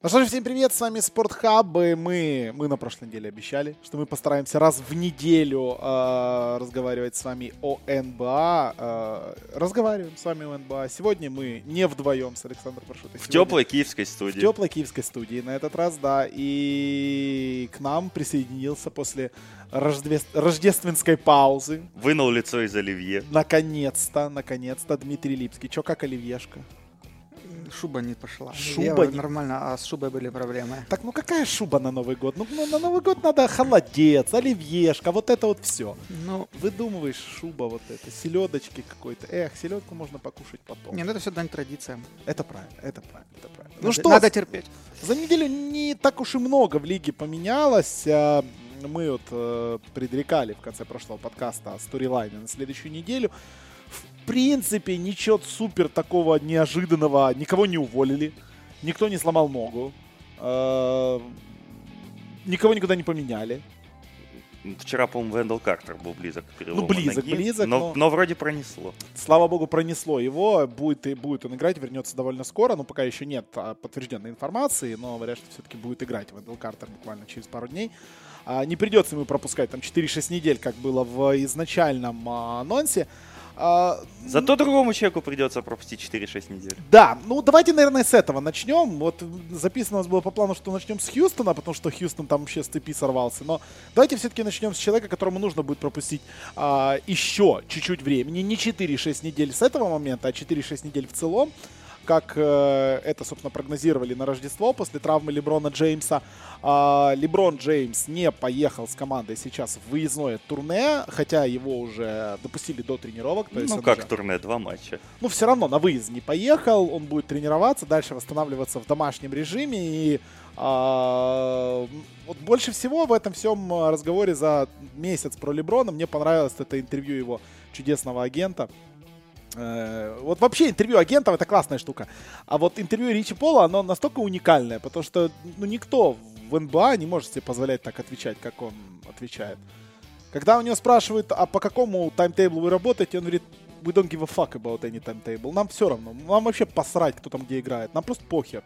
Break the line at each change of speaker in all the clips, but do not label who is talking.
Ну что ж, всем привет, с вами Спортхаб. И мы, мы на прошлой неделе обещали, что мы постараемся раз в неделю э, разговаривать с вами о НБА. Э, разговариваем с вами о НБА. Сегодня мы не вдвоем с Александром Паршутой.
В теплой киевской студии.
В теплой киевской студии на этот раз, да. И к нам присоединился после рождествен... рождественской паузы.
Вынул лицо из оливье.
Наконец-то, наконец-то Дмитрий Липский. Чё, как оливьешка?
Шуба не пошла.
Шуба
Я
не-
Нормально, а с шубой были проблемы.
Так, ну какая шуба на Новый год? Ну, ну, на Новый год надо холодец, оливьешка, вот это вот все.
Ну,
Выдумываешь шуба вот это, селедочки какой-то. Эх, селедку можно покушать потом.
не, ну это все дань традициям.
Это правильно, это правильно, это правильно. Ну
Надо-
что,
Надо терпеть.
за неделю не так уж и много в лиге поменялось. А, Мы вот э, предрекали в конце прошлого подкаста сторилайны на следующую неделю. В принципе, ничего супер такого неожиданного. Никого не уволили. Никто не сломал ногу. э, Никого никуда не поменяли.
Вчера, по-моему, Вендел Картер был близок к перелому
Ну, близок,
ноги,
близок,
но,
но-
но вроде пронесло.
Слава богу, пронесло его. Будет, и будет он играть, вернется довольно скоро. Но пока еще нет а, подтвержденной информации. Но говорят, что все-таки будет играть Вендел Картер буквально через пару дней. А, не придется ему пропускать там 4-6 недель, как было в изначальном а, анонсе. А,
Зато другому человеку придется пропустить 4-6 недель.
Да, ну давайте, наверное, с этого начнем. Вот записано у нас было по плану, что начнем с Хьюстона, потому что Хьюстон там вообще с цепи сорвался. Но давайте все-таки начнем с человека, которому нужно будет пропустить а, еще чуть-чуть времени. Не 4-6 недель с этого момента, а 4-6 недель в целом. Как э, это, собственно, прогнозировали на Рождество после травмы Леброна Джеймса. А, Леброн Джеймс не поехал с командой сейчас в выездное турне, хотя его уже допустили до тренировок. То есть
ну как
уже-
турне, два матча.
ну, все равно на выезд не поехал, он будет тренироваться, дальше восстанавливаться в домашнем режиме. И а, вот больше всего в этом всем разговоре за месяц про Леброна мне понравилось это интервью его чудесного агента. Э, Вот вообще интервью агентов это классная штука. А вот интервью Ричи Пола, оно настолько уникальное, потому что ну, никто в НБА не может себе позволять так отвечать, как он отвечает. Когда у него спрашивают, а по какому timetable'у вы работаете, он говорит, we don't give a fuck about any timetable. Нам все равно. Нам вообще посрать, кто там где играет. Нам просто похер.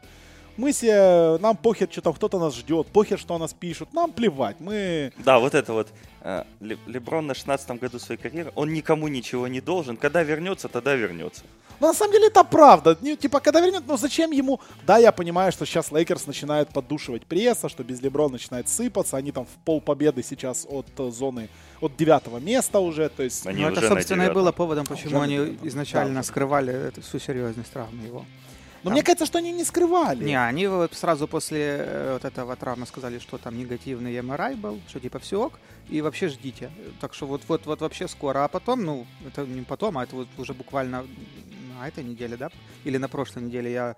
Мы себе, нам похер, что там кто-то нас ждет, похер, что о нас пишут. Нам плевать. Мы
Да, вот это вот. э, Ле- Леброн на 16 году своей карьеры, он никому ничего не должен. Когда вернется, тогда вернется.
Но на самом деле это правда. Типа, когда вернет, ну зачем ему? Да, я понимаю, что сейчас Лейкерс начинают поддушивать пресса, что без Леброна начинает сыпаться. Они там в пол победы сейчас от э, зоны, от девятого места уже. То есть,
Они
Ну, это, собственно, и было поводом, почему
Уже
они изначально
Да.
скрывали эту всю серьезность травмы его.
Но мне кажется, что они не скрывали.
Не, они сразу после э, вот этого травмы сказали, что там негативный МРА был, что типа все ок, и вообще ждите. Так что вот, вот, вот вообще скоро. А потом, ну, это не потом, а это вот уже буквально на этой неделе, да? Или на прошлой неделе я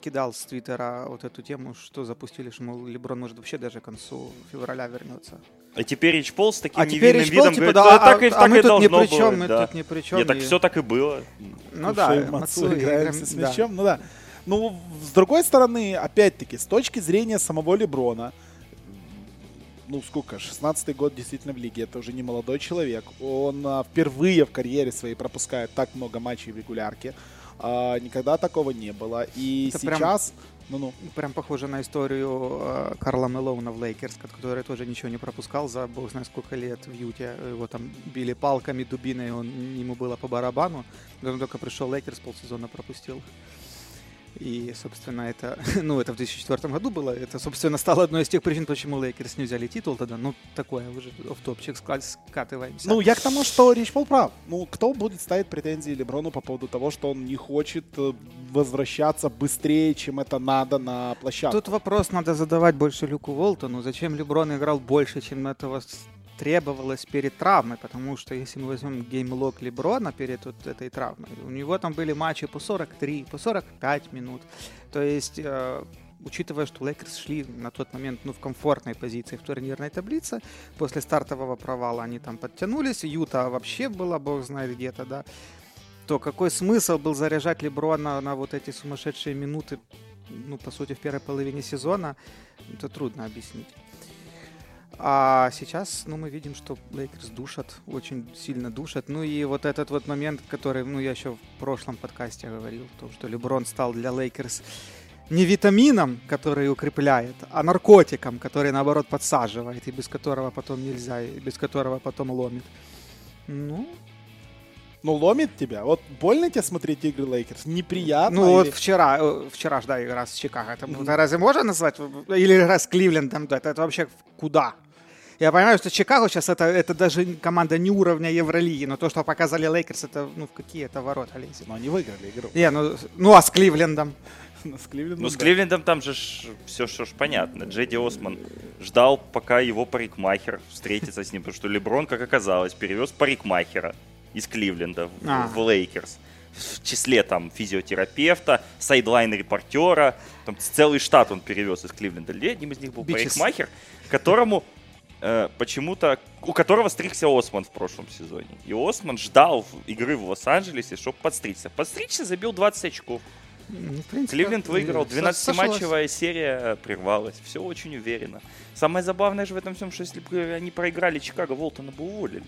кидал с Твиттера вот эту тему, что запустили, что, мол, Леброн может вообще даже к концу февраля вернется.
А теперь Рич Пол с таким
А теперь
невинным
Рич Пол,
видом
типа,
говорит,
да,
«Да, так и,
а,
так
а мы
и
тут ни
должно
при чем,
быть,
мы
да».
тут ни при чем.
Нет, так
и-
все так и было.
Ну да,
отцу, играемся с
да.
мячом. Ну да. Ну, с другой стороны, опять-таки, с точки зрения самого Леброна, ну, сколько, 16-й год действительно в лиге, это уже не молодой человек. Он а, впервые в карьере своей пропускает так много матчей в регулярке. А, никогда такого не было. И
Это прям-
сейчас... Ну-ну.
Прям похоже на историю э, Карла Мелоуна в Лейкерс, который тоже ничего не пропускал за бог знает сколько лет в Юте. Его там били палками, дубиной, он, ему было по барабану. Он только пришел Лейкерс, полсезона пропустил. И, собственно, это, ну, это в 2004 году было. Это, собственно, стало одной из тех причин, почему Лейкерс не взяли титул тогда. Ну, такое уже в топчик скатываемся.
Ну, я к тому, что Рич Пол прав. Ну, кто будет ставить претензии Леброну по поводу того, что он не хочет э, возвращаться быстрее, чем это надо на площадку?
Тут вопрос надо задавать больше Люку Волтону. Зачем Леброн играл больше, чем этого требовалось перед травмой? Потому что если мы возьмем game log Леброна перед вот этой травмой, у него там были матчи по 43, по 45 минут. То есть, э, учитывая, что Лейкерс шли на тот момент ну, в комфортной позиции в турнирной таблице, после стартового провала они там подтянулись, Юта вообще была бог знает где-то, да, то какой смысл был заряжать Леброна на вот эти сумасшедшие минуты ну, по сути, в первой половине сезона, это трудно объяснить. А сейчас, ну, мы видим, что Лейкерс душат, очень сильно душат. Ну и вот этот вот момент, который, ну, я еще в прошлом подкасте говорил, то, что Леброн стал для Лейкерс не витамином, который укрепляет, а наркотиком, который наоборот подсаживает, и без которого потом нельзя, и без которого потом ломит. Ну,
Ну, ломит тебя. Вот больно тебе смотреть игры Лейкерс? Неприятно?
ну вот
или-
вчера, э, вчера да, игра с Чикаго. Это, это разве можно назвать? Или игра с Кливлендом? Да, это, это вообще куда? Я понимаю, что Чикаго сейчас это, это даже команда не уровня Евролиги, но то, что показали Лейкерс, это ну в какие это ворота лезет.
Но они выиграли игру.
Не, ну, ну а с Кливлендом?
С Кливлендом,
Ну, с. Кливлендом там же все что ж понятно. Джеди Осман ждал, пока его парикмахер встретится с ним, потому что Леброн, как оказалось, перевез парикмахера из Кливленда в,
А.
в Лейкерс. В числе там физиотерапевта, sideline-репортера, там целый штат он перевез из Кливленда. Одним из них был
Beaches.
парикмахер, которому э, почему-то, у которого стригся Осман в прошлом сезоне. И Осман ждал игры в Лос-Анджелесе, чтобы подстричься. Подстричься забил 20 очков.
Ну, принципе,
Кливленд выиграл,
со-
12-матчевая серия прервалась. Все очень уверенно. Самое забавное же в этом всем, что если бы они проиграли Чикаго, Волтона бы уволили.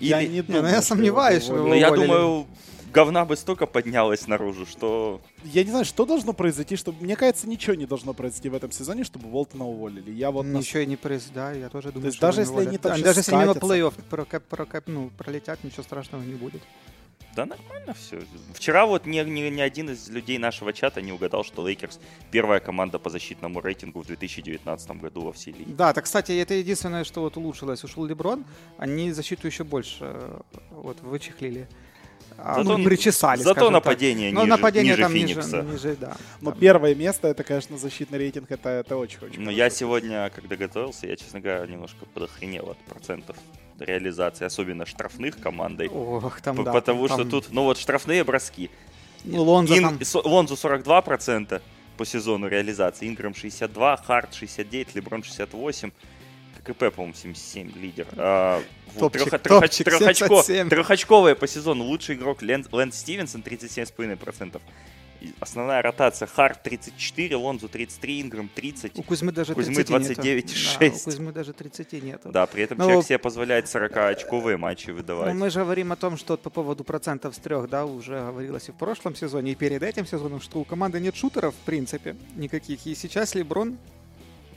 Я
Или-
не
Не,
думаю,
ну я сомневаюсь,
его
что
Ну,
уволили.
я думаю, говна бы столько поднялось наружу, что...
Я не знаю, что должно произойти, чтобы... Мне кажется, ничего не должно произойти в этом сезоне, чтобы Волтона уволили. Я вот...
Ничего и не приз, да, я тоже думаю,
есть
что
даже если они
уволят.
там
А даже если мимо плей-офф прокап- прокап- ну, пролетят, ничего страшного не будет.
Да нормально все. Вчера вот ни, ни, ни один из людей нашего чата не угадал, что Лейкерс первая команда по защитному рейтингу в 2019 году во всей лиге.
Да, так, кстати, это единственное, что вот улучшилось. Ушел Леброн, они защиту еще больше э, вот вычехлили. А,
Зато-
ну, причесали,
Зато
скажем так.
нападение
Но
ниже,
нападение
ниже
там
Феникса.
ниже, ниже, да.
Но
Там.
первое место, это, конечно, защитный рейтинг, это, это очень-очень
Но
хорошо.
я сегодня, когда готовился, я, честно говоря, немножко подохренел от процентов реализации, особенно штрафных командой.
Ох, там, да,
Потому
там-
что тут, ну вот штрафные броски.
Ну, Лонзо
Ин-
там...
Лонзу 42% по сезону реализации, Инграм 62, Харт 69, Леброн 68, ККП, по-моему, 77 лидер. А,
Топчик, топчик,
трёхочко-
77.
Трехочковые по сезону. Лучший игрок Лэн- Лэнс Стивенсон 37,5%. И Основная ротация Харт 34, Лонзу 33, Инграм 30.
У Кузьмы даже
Кузьмы
30 нету.
29,6.
Да, у Кузьмы даже 30 нету.
Да, при этом
Ну,
человек себе позволяет 40-очковые матчи
Ну,
выдавать.
мы же говорим о том, что по поводу процентов с трех, да, уже говорилось и в прошлом сезоне, и перед этим сезоном, что у команды нет шутеров, в принципе, никаких. И сейчас Леброн...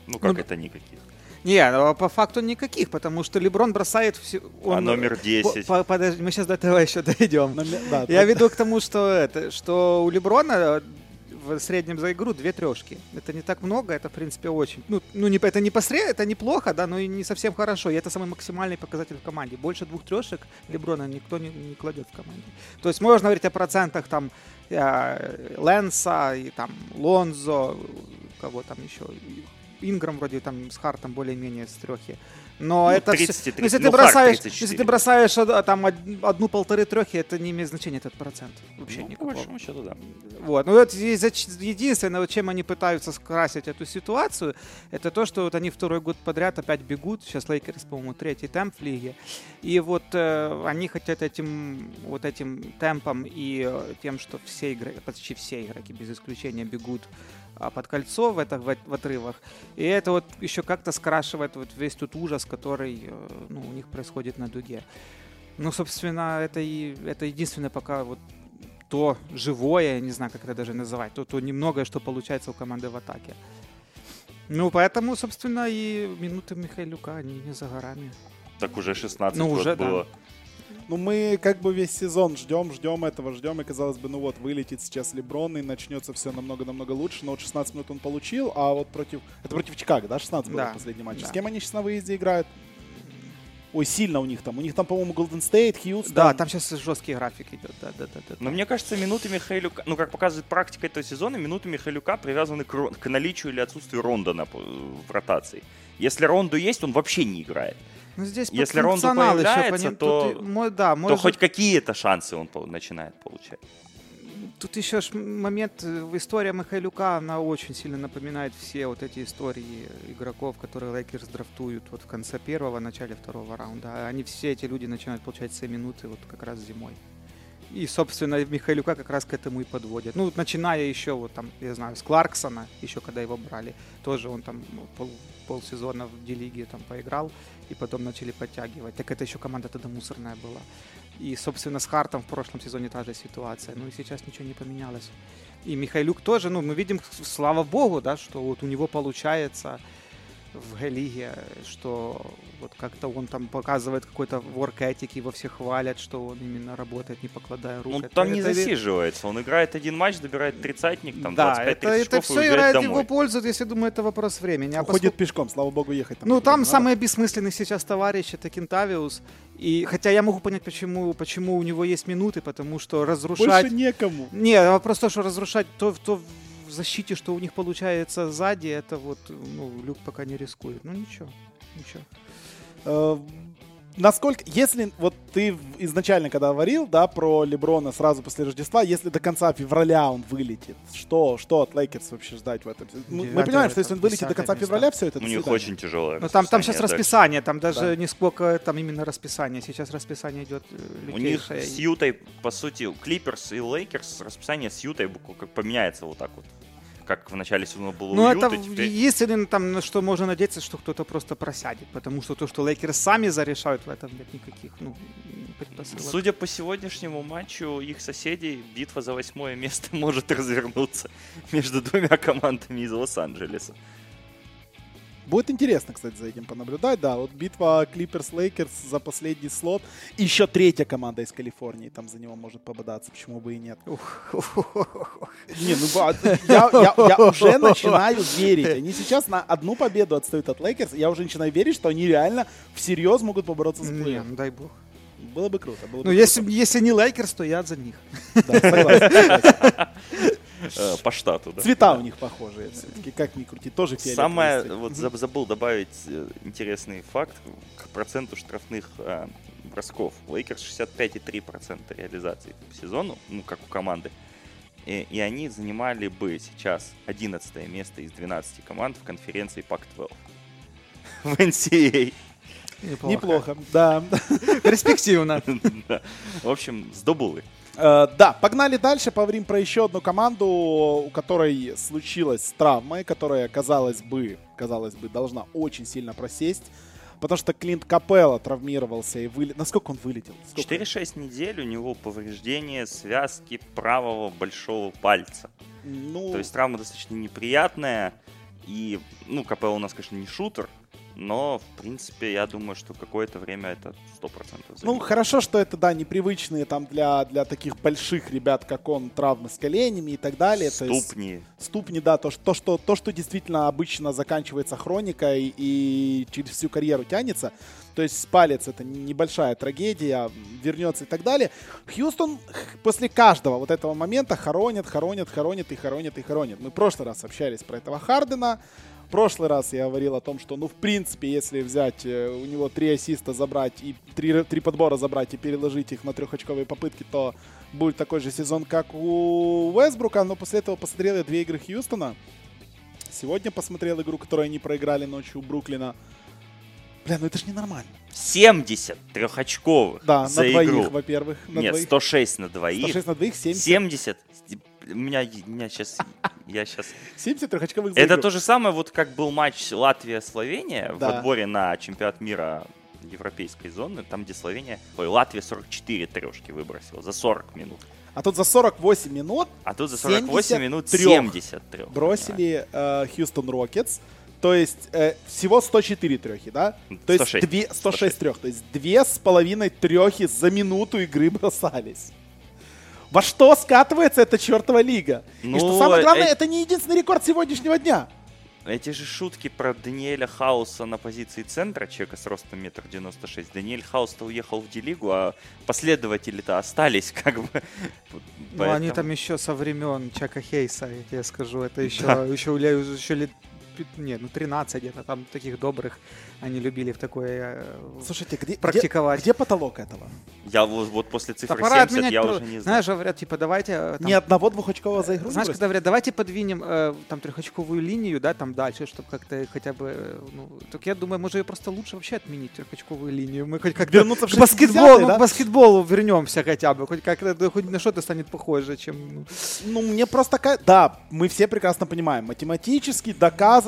Ну как
ну,
это никаких?
Не, ну, по факту никаких, потому что Леброн бросает все...
А номер 10?
По- подожди, мы сейчас до этого еще дойдем.
Да,
Я веду к тому, что это, что у Леброна э, в среднем за игру две трешки. Это не так много, это в принципе очень. Ну, ну не, это не посред, это неплохо, да, но и не совсем хорошо. И это самый максимальный показатель в команде. Больше двух трешек Леброна никто не, не кладет в команде. То есть можно говорить о процентах там э, Лэнса и там Лонзо, кого там еще. Инграм вроде там с Хартом более-менее с трехи. Но
Ну,
это
30,
всё-
30,
ну, если ты
ну, Харт
бросаешь,
34.
если ты бросаешь там од- одну-полторы трехи, это не имеет значения этот процент. Вообще
Ну, по
никакого.
большому счету, да.
Вот. Ну, вот зач- единственное, чем они пытаются скрасить эту ситуацию, это то, что вот они второй год подряд опять бегут. Сейчас Лейкерс, по-моему, третий темп в лиге. И вот э, они хотят этим вот этим темпом и э, тем, что все игроки, почти все игроки без исключения бегут под кольцо в, это, в, в отрывах. И это вот еще как-то скрашивает вот весь тот ужас, который э, ну, у них происходит на дуге. Ну, собственно, это и это единственное пока вот то живое, не знаю, как это даже называть, то, то немногое, что получается у команды в атаке. Ну, поэтому, собственно, и минуты Михайлюка, они не за горами.
Так уже 16
Ну, уже, да.
Ну, мы как бы весь сезон ждем, ждем этого, ждем, и казалось бы, ну вот, вылетит сейчас Леброн, и начнется все намного-намного лучше, но вот 16 минут он получил, а вот против... Это против Чикаго, да, 16 был
Да,
последний матч?
да.
С кем они сейчас на выезде играют? Ой, сильно у них там. У них там, по-моему, Голден Стейт, Хьюстон.
Да, там сейчас жесткий график идет, да, да, да. да.
Но мне кажется, минуты Михайлюка, ну как показывает практика этого сезона, минуты Михайлюка привязаны к, к наличию или отсутствию Рондона по- в ротации. Если Рондо есть, он вообще не играет.
Ну, здесь
если
ещё,
появляется,
поним-
то-
тут да,
То
может,
хоть какие-то шансы он начинает получать.
Тут еще ж момент, э, история Михайлюка, она очень сильно напоминает все вот эти истории игроков, которые Лейкерс драфтуют вот в конце первого, начале второго раунда. Они все эти люди начинают получать свои минуты вот как раз зимой. И, собственно, Михайлюка как раз к этому и подводят. Ну, начиная еще вот там, я знаю, с Кларксона, еще когда его брали, тоже он там ну, пол, полсезона в D-лиге там поиграл, и потом начали подтягивать. Так это еще команда тогда мусорная была. И, собственно, с Хартом в прошлом сезоне та же ситуация. Ну и сейчас ничего не поменялось. И Михайлюк тоже, ну, мы видим, слава богу, да, что вот у него получается в Г-лиге, что вот как-то он там показывает какой-то work ethic, его все хвалят, что он именно работает, не покладая рук.
Ну,
Это-
там не
это-
засиживается. Он играет один матч, добирает тридцатник, там
да,
25
это, это все играет
домой.
его пользу, если думаю, это вопрос времени. А
Уходит
поскольку-
пешком, слава богу, ехать там.
Ну, там
надо.
самый бессмысленный сейчас товарищ это Кентавиус. И хотя я могу понять, почему, почему у него есть минуты, потому что разрушать.
Больше некому.
Не, вопрос то, что разрушать то, то в защите, что у них получается сзади, это вот, ну, Люк пока не рискует. Ну ничего, ничего.
Насколько, если вот ты изначально, когда говорил, да, про Леброна сразу после Рождества, если до конца февраля он вылетит, что, что от Лейкерс вообще ждать в этом? Мы
Девятое,
понимаем, что если он вылетит до конца
место.
февраля, все это
У них очень тяжелое
Ну там, там сейчас
расписание дальше.
расписание, там даже
Да.
не сколько там именно расписание. Сейчас расписание идет э,
У них
лютейшее.
с Ютой, по сути, Клиперс и Лейкерс расписание с Ютой поменяется вот так вот. Как в начале сезона было
Ну,
у
это
Юты, теперь...
единственное, там, на что можно надеяться, что кто-то просто просядет. Потому что то, что Лейкерс сами зарешают, в этом нет никаких ну, предпосылок.
Судя по сегодняшнему матчу их соседей, битва за восьмое место может развернуться между двумя командами из Лос-Анджелеса.
Будет интересно, кстати, за этим понаблюдать. Да, вот битва Клиперс Лейкерс за последний слот. И еще третья команда из Калифорнии там за него может пободаться. Почему бы и нет? Не, ну ба- я, я- я уже начинаю верить. Они сейчас на одну победу отстают от Лейкерс. Я уже начинаю верить, что они реально всерьез могут побороться с плей
ну дай бог.
Было бы круто. Было бы
Ну, если, если не Лейкерс, то я за них.
Да, согласен, согласен.
Э, по штату, да.
Цвета у них похожие все-таки, как ни крути, тоже фиолетовый
Самое, вот заб- забыл добавить э, интересный факт к проценту штрафных э, бросков. Лейкерс 65,3% реализации по сезону, ну, как у команды. И, и они занимали бы сейчас 11 место из 12 команд в конференции Пак-12 в NCAA.
Неплохо, да.
Перспективно.
В общем, сдобулы.
Э, Да, погнали дальше, поговорим про еще одну команду, у которой случилась травма, и которая, казалось бы, казалось бы, должна очень сильно просесть, потому что Клинт Капелла травмировался и вылетел. Насколько он вылетел? Сколько?
4-6 недель у него повреждение связки правого большого пальца.
Ну,
То есть травма достаточно неприятная. И, ну, КП у нас, конечно, не шутер, но, в принципе, я думаю, что какое-то время это 100%
ну,
займет.
хорошо, что это, да, непривычные там для, для таких больших ребят, как он, травмы с коленями и так далее. То есть
Ступни.
ступни, да, то, что- то, что, то, что действительно обычно заканчивается хроникой и через всю карьеру тянется. То есть палец это небольшая трагедия, вернется и так далее. Хьюстон после каждого вот этого момента хоронит, хоронит, хоронит и хоронит и хоронит. Мы в прошлый раз общались про этого Хардена. В прошлый раз я говорил о том, что, ну, в принципе, если взять э, у него три ассиста забрать и три, три подбора забрать и переложить их на трехочковые попытки, то будет такой же сезон, как у Уэсбрука. Но после этого посмотрел я две игры Хьюстона. Сегодня посмотрел игру, которую они проиграли ночью у Бруклина. Бля, ну это ж ненормально.
70 трехочковых
Да,
за
на двоих,
игру.
во-первых. На
Нет,
двоих.
106 на двоих.
106 на двоих, 70.
70. У меня, у меня сейчас... Я сейчас...
70 трехочковых за
Это
игру.
то же самое, вот как был матч Латвия-Словения в
Да.
отборе на чемпионат мира европейской зоны, там, где Словения... Ой, Латвия 44 трешки выбросила за 40 минут.
А тут за 48 минут
А тут за 48 минут
73
73.
бросили э, Хьюстон Рокетс. То есть э, всего 104 трехи, да? То есть
106.
две- 106 трех. То есть две с половиной трехи за минуту игры бросались. Во что скатывается эта чертова лига? И
Ну,
что самое главное,
э-
это не единственный рекорд сегодняшнего дня.
Эти же шутки про Даниэля Хауса на позиции центра, человека с ростом метр девяносто шесть. Даниэль Хаус-то уехал в D-лигу, а последователи-то остались, как бы.
Ну, они там еще со времен Чака Хейса, я тебе скажу. Это еще,
Да.
еще, еще лет не, ну 13 где-то, там таких добрых они любили в такое э,
Слушайте, где, где,
практиковать.
где потолок этого?
Я вот, вот после
Да
цифры
пора
70
отменять,
я уже не знаю.
знаешь, говорят, типа, давайте... э, там,
Ни одного двухочкового за игру
Знаешь, когда говорят, давайте подвинем э, там трехочковую линию, да, там дальше, чтобы как-то хотя бы, э, ну, так я думаю, может ее просто лучше вообще отменить трехочковую линию. Мы хоть как-то
Вернуться
к баскетболу,
60-е, да?
к баскетболу вернемся хотя бы, хоть как-то, да, хоть на что-то станет похоже, чем... ну,
Ну, мне просто... Да, мы все прекрасно понимаем. Математически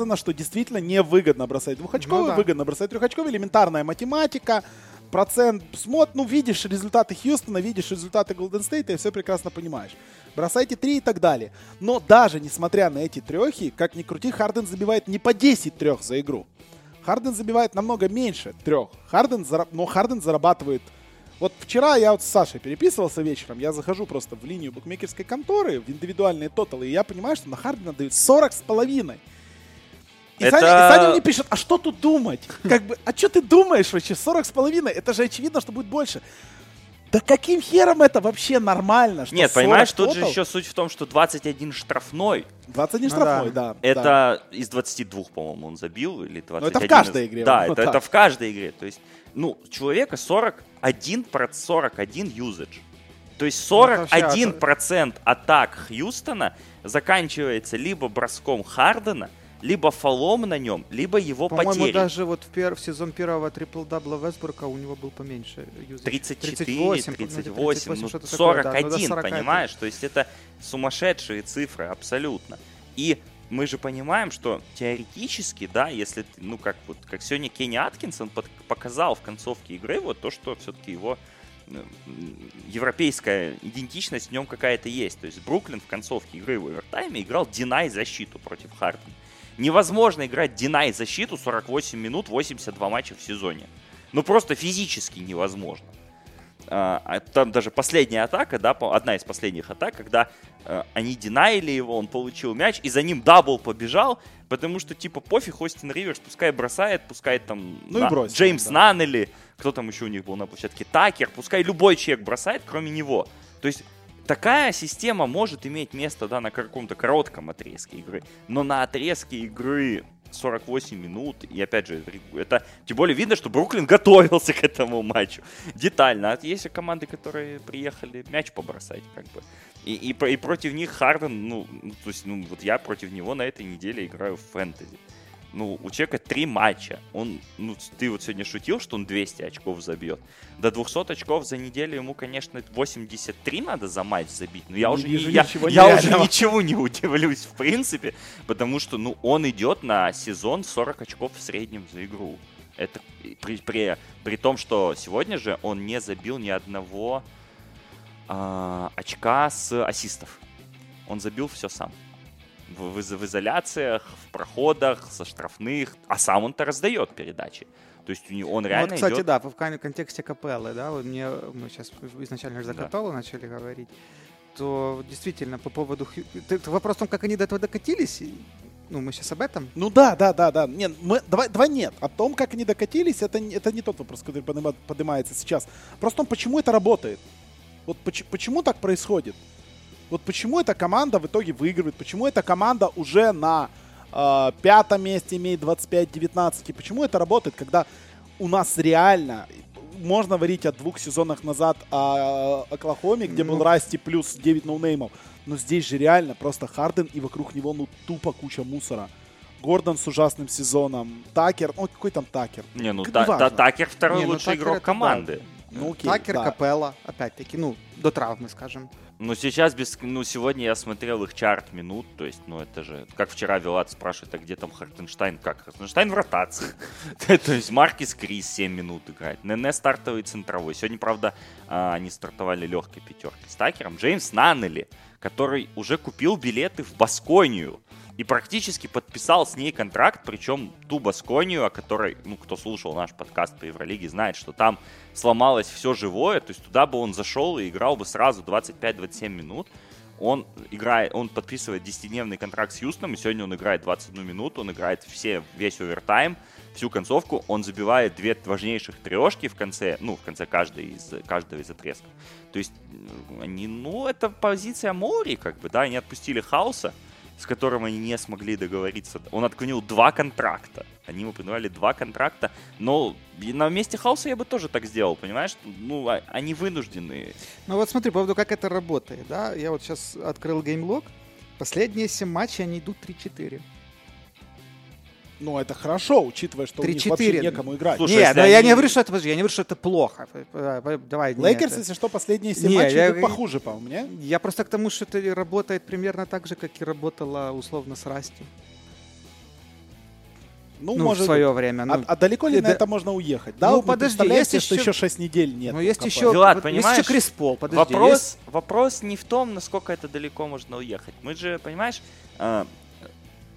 доказано, что действительно невыгодно бросать двухочковый,
Ну да.
выгодно бросать трехочковый. Элементарная математика. процент смот, ну, видишь результаты Хьюстона, видишь результаты Голден Стейта и все прекрасно понимаешь. Бросайте три и так далее. Но даже несмотря на эти трехи, как ни крути, Харден забивает не по 10 трех за игру. Харден забивает намного меньше трех. Харден зараб... Но Харден зарабатывает... Вот вчера я вот с Сашей переписывался вечером, я захожу просто в линию букмекерской конторы, в индивидуальные тоталы, и я понимаю, что на Хардена дают 40 с половиной. И,
Это-
Саня, и Саня мне пишет, а что тут думать? Как бы, а что ты думаешь вообще? 40 с половиной? Это же очевидно, что будет больше. Да каким хером это вообще нормально? Что
Нет,
40
понимаешь, тут же еще суть в том, что 21 штрафной.
21
Ну
штрафной, да.
Это
да.
из 22, по-моему, он забил, или 21.
Ну, это в каждой игре,
Да,
вот
это,
так.
это в каждой игре. То есть, ну, человека 41, про- 41 юзадж. То есть
Ну, это вообще
41% атак Хьюстона заканчивается либо броском Хардена, либо фолом на нем, либо его
По-моему, даже вот в, пер- в сезон первого трипл-дабла Вестбурга у него был поменьше. юзер.
34,
38,
38, ну,
что-то такое, да, ну, до
41,
40 это-
понимаешь? То есть это сумасшедшие цифры абсолютно. И мы же понимаем, что теоретически, да, если, ну, как вот, как сегодня Кенни Аткинсон под- показал в концовке игры, вот то, что все-таки его э, европейская идентичность в нем какая-то есть. То есть Бруклин в концовке игры в овертайме играл deny защиту против Хардена. Невозможно играть deny защиту 48 минут, 82 матча в сезоне. Ну просто физически невозможно. А, а там даже последняя атака, да, одна из последних атак, когда э, они deny или его, он получил мяч, и за ним double побежал, потому что, типа, пофиг, Остин Риверс, пускай бросает, пускай там
Ну и
на-
бросил,
Джеймс
да.
Наннели, кто там еще у них был на площадке, Такер, пускай любой человек бросает, кроме него. То есть такая система может иметь место, да, на каком-то коротком отрезке игры, но на отрезке игры 48 минут, и опять же, это тем более видно, что Бруклин готовился к этому матчу детально. А есть команды, которые приехали мяч побросать, как бы. И, и, и против них Харден, ну, то есть, ну, вот я против него на этой неделе играю в фэнтези. Ну, у человека три матча. Он, ну, ты вот сегодня шутил, что он 200 очков забьет. До 200 очков за неделю ему, конечно, 83 надо за матч забить. Но я
Не
уже, не, я,
ничего
я уже ничего не удивлюсь, в принципе, потому что, ну, он идет на сезон 40 очков в среднем за игру. Это при, при, при том, что сегодня же он не забил ни одного а, очка с ассистов. Он забил все сам. В, в из- в изоляциях, в проходах, со штрафных. А сам он-то раздает передачи. То есть у него, он
Ну,
реально
вот, кстати,
идет...
да, в кон- контексте капеллы, да, вот мне, мы сейчас изначально же за
Да.
капеллу начали говорить, то действительно по поводу... Ты вопрос в том, как они до этого докатились, ну, мы сейчас об этом.
Ну да, да, да, да. Нет, мы, давай, давай нет. О том, как они докатились, это, не- это не тот вопрос, который поднима- поднимается сейчас. Просто том, почему это работает. Вот поч- почему так происходит? Вот почему эта команда в итоге выигрывает? Почему эта команда уже на э, пятом месте имеет 25-19? И почему это работает, когда у нас реально можно говорить о двух сезонах назад о Оклахоме, где был
Ну.
Расти плюс 9 ноунеймов. Но здесь же реально просто Харден и вокруг него ну тупо куча мусора. Гордон с ужасным сезоном. Такер, ну какой там Такер?
Не, ну Та-. Та- Такер второй
Не, ну,
лучший
Такер
игрок команды.
Ну окей,
Такер,
да.
капелла, опять-таки, ну, до травмы, скажем.
Ну, сейчас без... Ну, сегодня я смотрел их чарт минут, то есть, ну, это же... Как вчера Вилат спрашивает, а где там Хартенштайн? Как? Хартенштайн в ротации. То есть, Маркис Крис 7 минут играет. Нене стартовый центровой. Сегодня, правда, а, они стартовали легкой пятеркой с Такером. Джеймс Наннели, который уже купил билеты в Басконию и практически подписал с ней контракт, причем ту Басконию, о которой, ну, кто слушал наш подкаст по Евролиге, знает, что там сломалось все живое, то есть туда бы он зашел и играл бы сразу 25-27 минут. Он играет, он подписывает 10-дневный контракт с Юстоном, и сегодня он играет 21 минуту, он играет все, весь овертайм, всю концовку, он забивает две важнейших трешки в конце, ну, в конце каждой из, каждого из отрезков. То есть, они, ну, это позиция Мори, как бы, да, они отпустили Хауса, с которым они не смогли договориться. Он отклонил два контракта. Они ему предлагали два контракта. Но на месте Хауса я бы тоже так сделал, понимаешь? Ну, а- они вынуждены.
Ну вот смотри, по поводу, как это работает, да, я вот сейчас открыл game log, последние 7 матчей они идут 3-4.
Ну это хорошо, учитывая, что у них
3-4.
вообще некому играть.
Слушай,
Нет, но я
они-
не говорю, что это, подожди, я не говорю, что это плохо. Давай,
Лейкерс, если что, последние 7
Не,
матчей
я
похуже, по-моему, не?
Я просто к тому, что это работает примерно так же, как и работало условно с Расти.
Ну,
Ну,
может
в свое время. Ну,
А, а далеко ли
И
на
да-
это можно уехать? Да,
Ну,
вот вы
подожди, есть
что
еще-
еще 6 недель нет.
но
у
есть еще,
Влад,
вот есть
понимаешь,
еще Крис Пол, подожди.
вопрос,
есть-
вопрос не в том, насколько это далеко можно уехать. Мы же, понимаешь, а,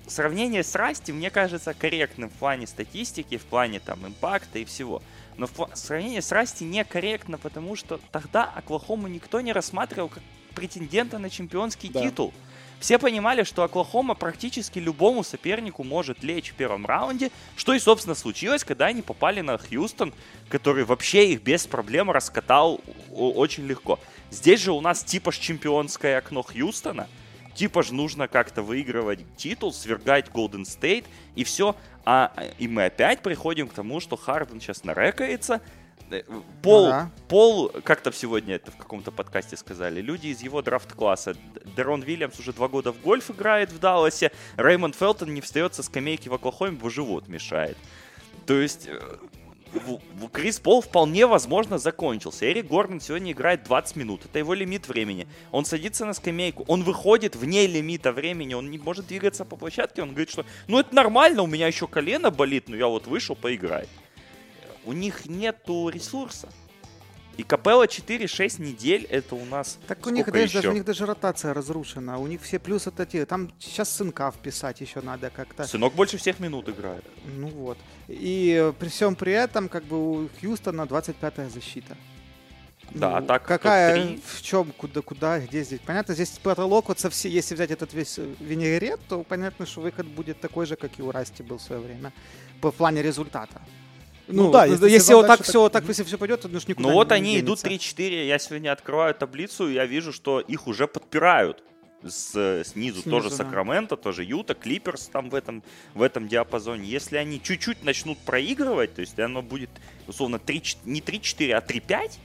сравнение с Расти, мне кажется, корректным в плане статистики, в плане там импакта и всего. Но в сравнение с Расти некорректно, потому что тогда Оклахому никто не рассматривал как претендента на чемпионский
Да.
титул. Все понимали, что Оклахома практически любому сопернику может лечь в первом раунде, что и, собственно, случилось, когда они попали на Хьюстон, который вообще их без проблем раскатал очень легко. Здесь же у нас типа чемпионское окно Хьюстона, типа же нужно как-то выигрывать титул, свергать Голден Стейт, и все. А, и мы опять приходим к тому, что Харден сейчас нарекается, Э, Пол,
да.
Пол, как там сегодня это в каком-то подкасте сказали, люди из его драфт-класса. Дерон Вильямс уже два года в гольф играет в Далласе, Реймонд Фелтон не встает со скамейки в Оклахоме, бо живот мешает. То есть э, Крис Пол вполне возможно закончился. Эрик Гордон сегодня играет 20 минут. Это его лимит времени. Он садится на скамейку, он выходит вне лимита времени, он не может двигаться по площадке. Он говорит, что ну это нормально, у меня еще колено болит, но я вот вышел поиграть. У них нету ресурса. И Капелла 4-6 недель, это у нас
Так у них, даже, даже, у них даже ротация разрушена. У них все плюсы такие. Там сейчас сынка вписать еще надо как-то.
Сынок больше всех минут играет.
Ну вот. И при всем при этом, как бы у Хьюстона 25-я защита.
Да,
Ну,
атака
Какая, в чем, куда, куда, где здесь? Понятно, здесь потолок, вот со все, если взять этот весь э, винегрет, то понятно, что выход будет такой же, как и у Расти был в свое время, по плане результата.
Ну
Ну,
да, если
если, вот так все,
так-
так если все пойдет, то ну никуда
Ну вот
не
они идут
денется.
3-4, я сегодня открываю таблицу, и я вижу, что их уже подпирают с, снизу.
Снизу,
тоже
да.
Сакраменто, тоже Юта, Клиперс там в этом, в этом диапазоне. Если они чуть-чуть начнут проигрывать, то есть оно будет, условно, 3, ч- не 3-4, а 3-5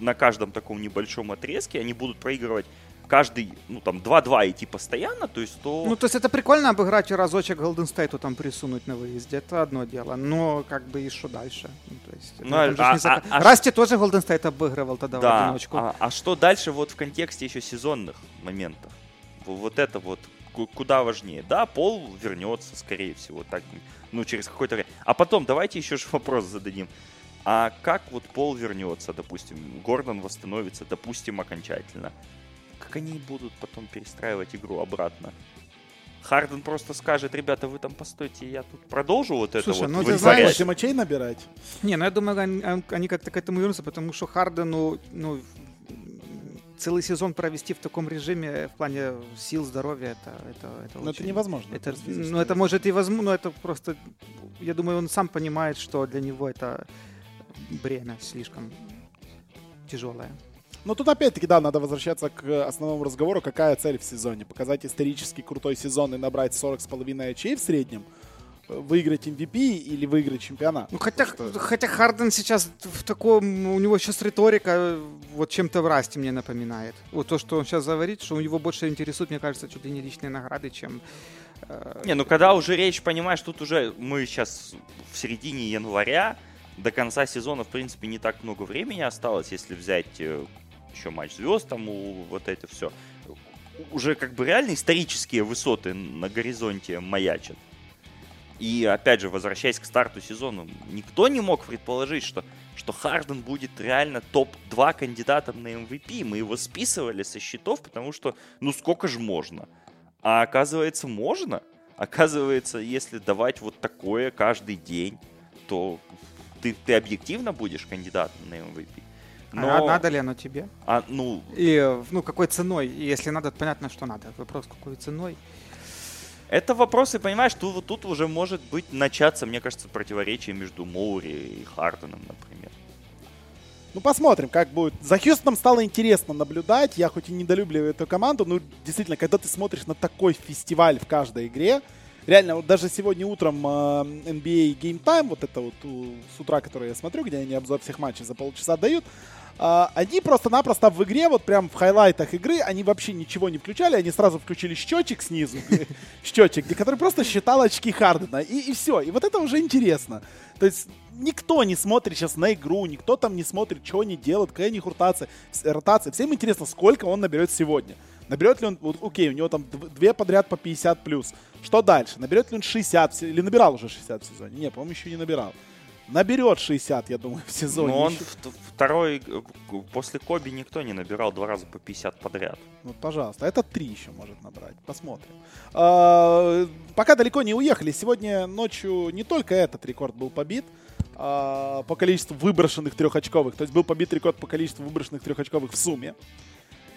на каждом таком небольшом отрезке, они будут проигрывать каждый, ну там, 2-2 идти постоянно, то есть то...
Ну, то есть это прикольно обыграть разочек Голден Стейту там присунуть на выезде, это одно дело, но как бы и что дальше? Ну, то есть,
Ну,
там же
а-
не зак-
а- а
Расти тоже Голден Стейт обыгрывал тогда в
Да,
одиночку.
а, а что дальше вот в контексте еще сезонных моментов? В- Вот это вот ку- куда важнее. Да, Пол вернется, скорее всего, так, ну, через какое-то время. А потом давайте еще же вопрос зададим. А как вот Пол вернется, допустим, Гордон восстановится, допустим, окончательно? Как они будут потом перестраивать игру обратно? Харден просто скажет, ребята, вы там постойте, я тут продолжу вот это
Слушай,
вот
ну, ты
вытворять».
знаешь,
мочей набирать.
Не, ну я думаю, они, они как-то к этому вернутся, потому что Хардену, ну, целый сезон провести в таком режиме в плане сил, здоровья, это, это, это
Но это
очень-
невозможно.
Это,
просто физически.
ну, это может и возможно, но это просто, я думаю, он сам понимает, что для него это бремя слишком тяжелое.
Но тут опять-таки, да, надо возвращаться к основному разговору, какая цель в сезоне. Показать исторически крутой сезон и набрать 40,5 очей в среднем, выиграть MVP или выиграть чемпионат.
Ну, хотя,
Что-
хотя Харден сейчас в таком, у него сейчас риторика э, вот чем-то в расте мне напоминает. Вот то, что он сейчас говорит, что у него больше интересует, мне кажется, чуть ли не личные награды, чем... э,
Не, ну когда уже речь, понимаешь, тут уже мы сейчас в середине января, до конца сезона, в принципе, не так много времени осталось, если взять э, еще матч звезд, там вот это все. Уже как бы реально исторические высоты на горизонте маячат. И опять же, возвращаясь к старту сезона, никто не мог предположить, что, что Харден будет реально топ-2 кандидатом на MVP. Мы его списывали со счетов, потому что, ну сколько же можно? А оказывается, можно. Оказывается, если давать вот такое каждый день, то ты, ты объективно будешь кандидатом на MVP.
А надо ли оно тебе?
а, ну,
И, ну, какой ценой? И Если надо, понятно, что надо. Вопрос, какой ценой?
это вопросы, понимаешь, тут, вот тут уже может быть начаться, мне кажется, противоречие между Моури и Харденом, например.
Ну, посмотрим, как будет. За Хьюстоном стало интересно наблюдать. Я хоть и недолюбливаю эту команду, но действительно, когда ты смотришь на такой фестиваль в каждой игре, реально, вот даже сегодня утром э, NBA Game Time, вот это вот у- с утра, которое я смотрю, где они обзор всех матчей за полчаса дают, а, они просто-напросто в игре, вот прям в хайлайтах игры, они вообще ничего не включали, они сразу включили счетчик снизу, счетчик, который просто считал очки Хардена, и, и все. И вот это уже интересно. То есть никто не смотрит сейчас на игру, никто там не смотрит, что они делают, какая у них ротация, ротация. Всем интересно, сколько он наберет сегодня. Наберет ли он, вот, окей, у него там дв- две подряд по 50 плюс. Что дальше? Наберет ли он 60 в се- или набирал уже 60 в сезоне? Не, по-моему, еще не набирал. Наберет 60, я думаю, в сезоне.
Но он второй, э, после Коби никто не набирал два раза по 50 подряд.
Вот, пожалуйста. Это три еще может набрать. Посмотрим. А, пока далеко не уехали. Сегодня ночью не только этот рекорд был побит а, по количеству выброшенных трехочковых. То есть был побит рекорд по количеству выброшенных трехочковых в сумме.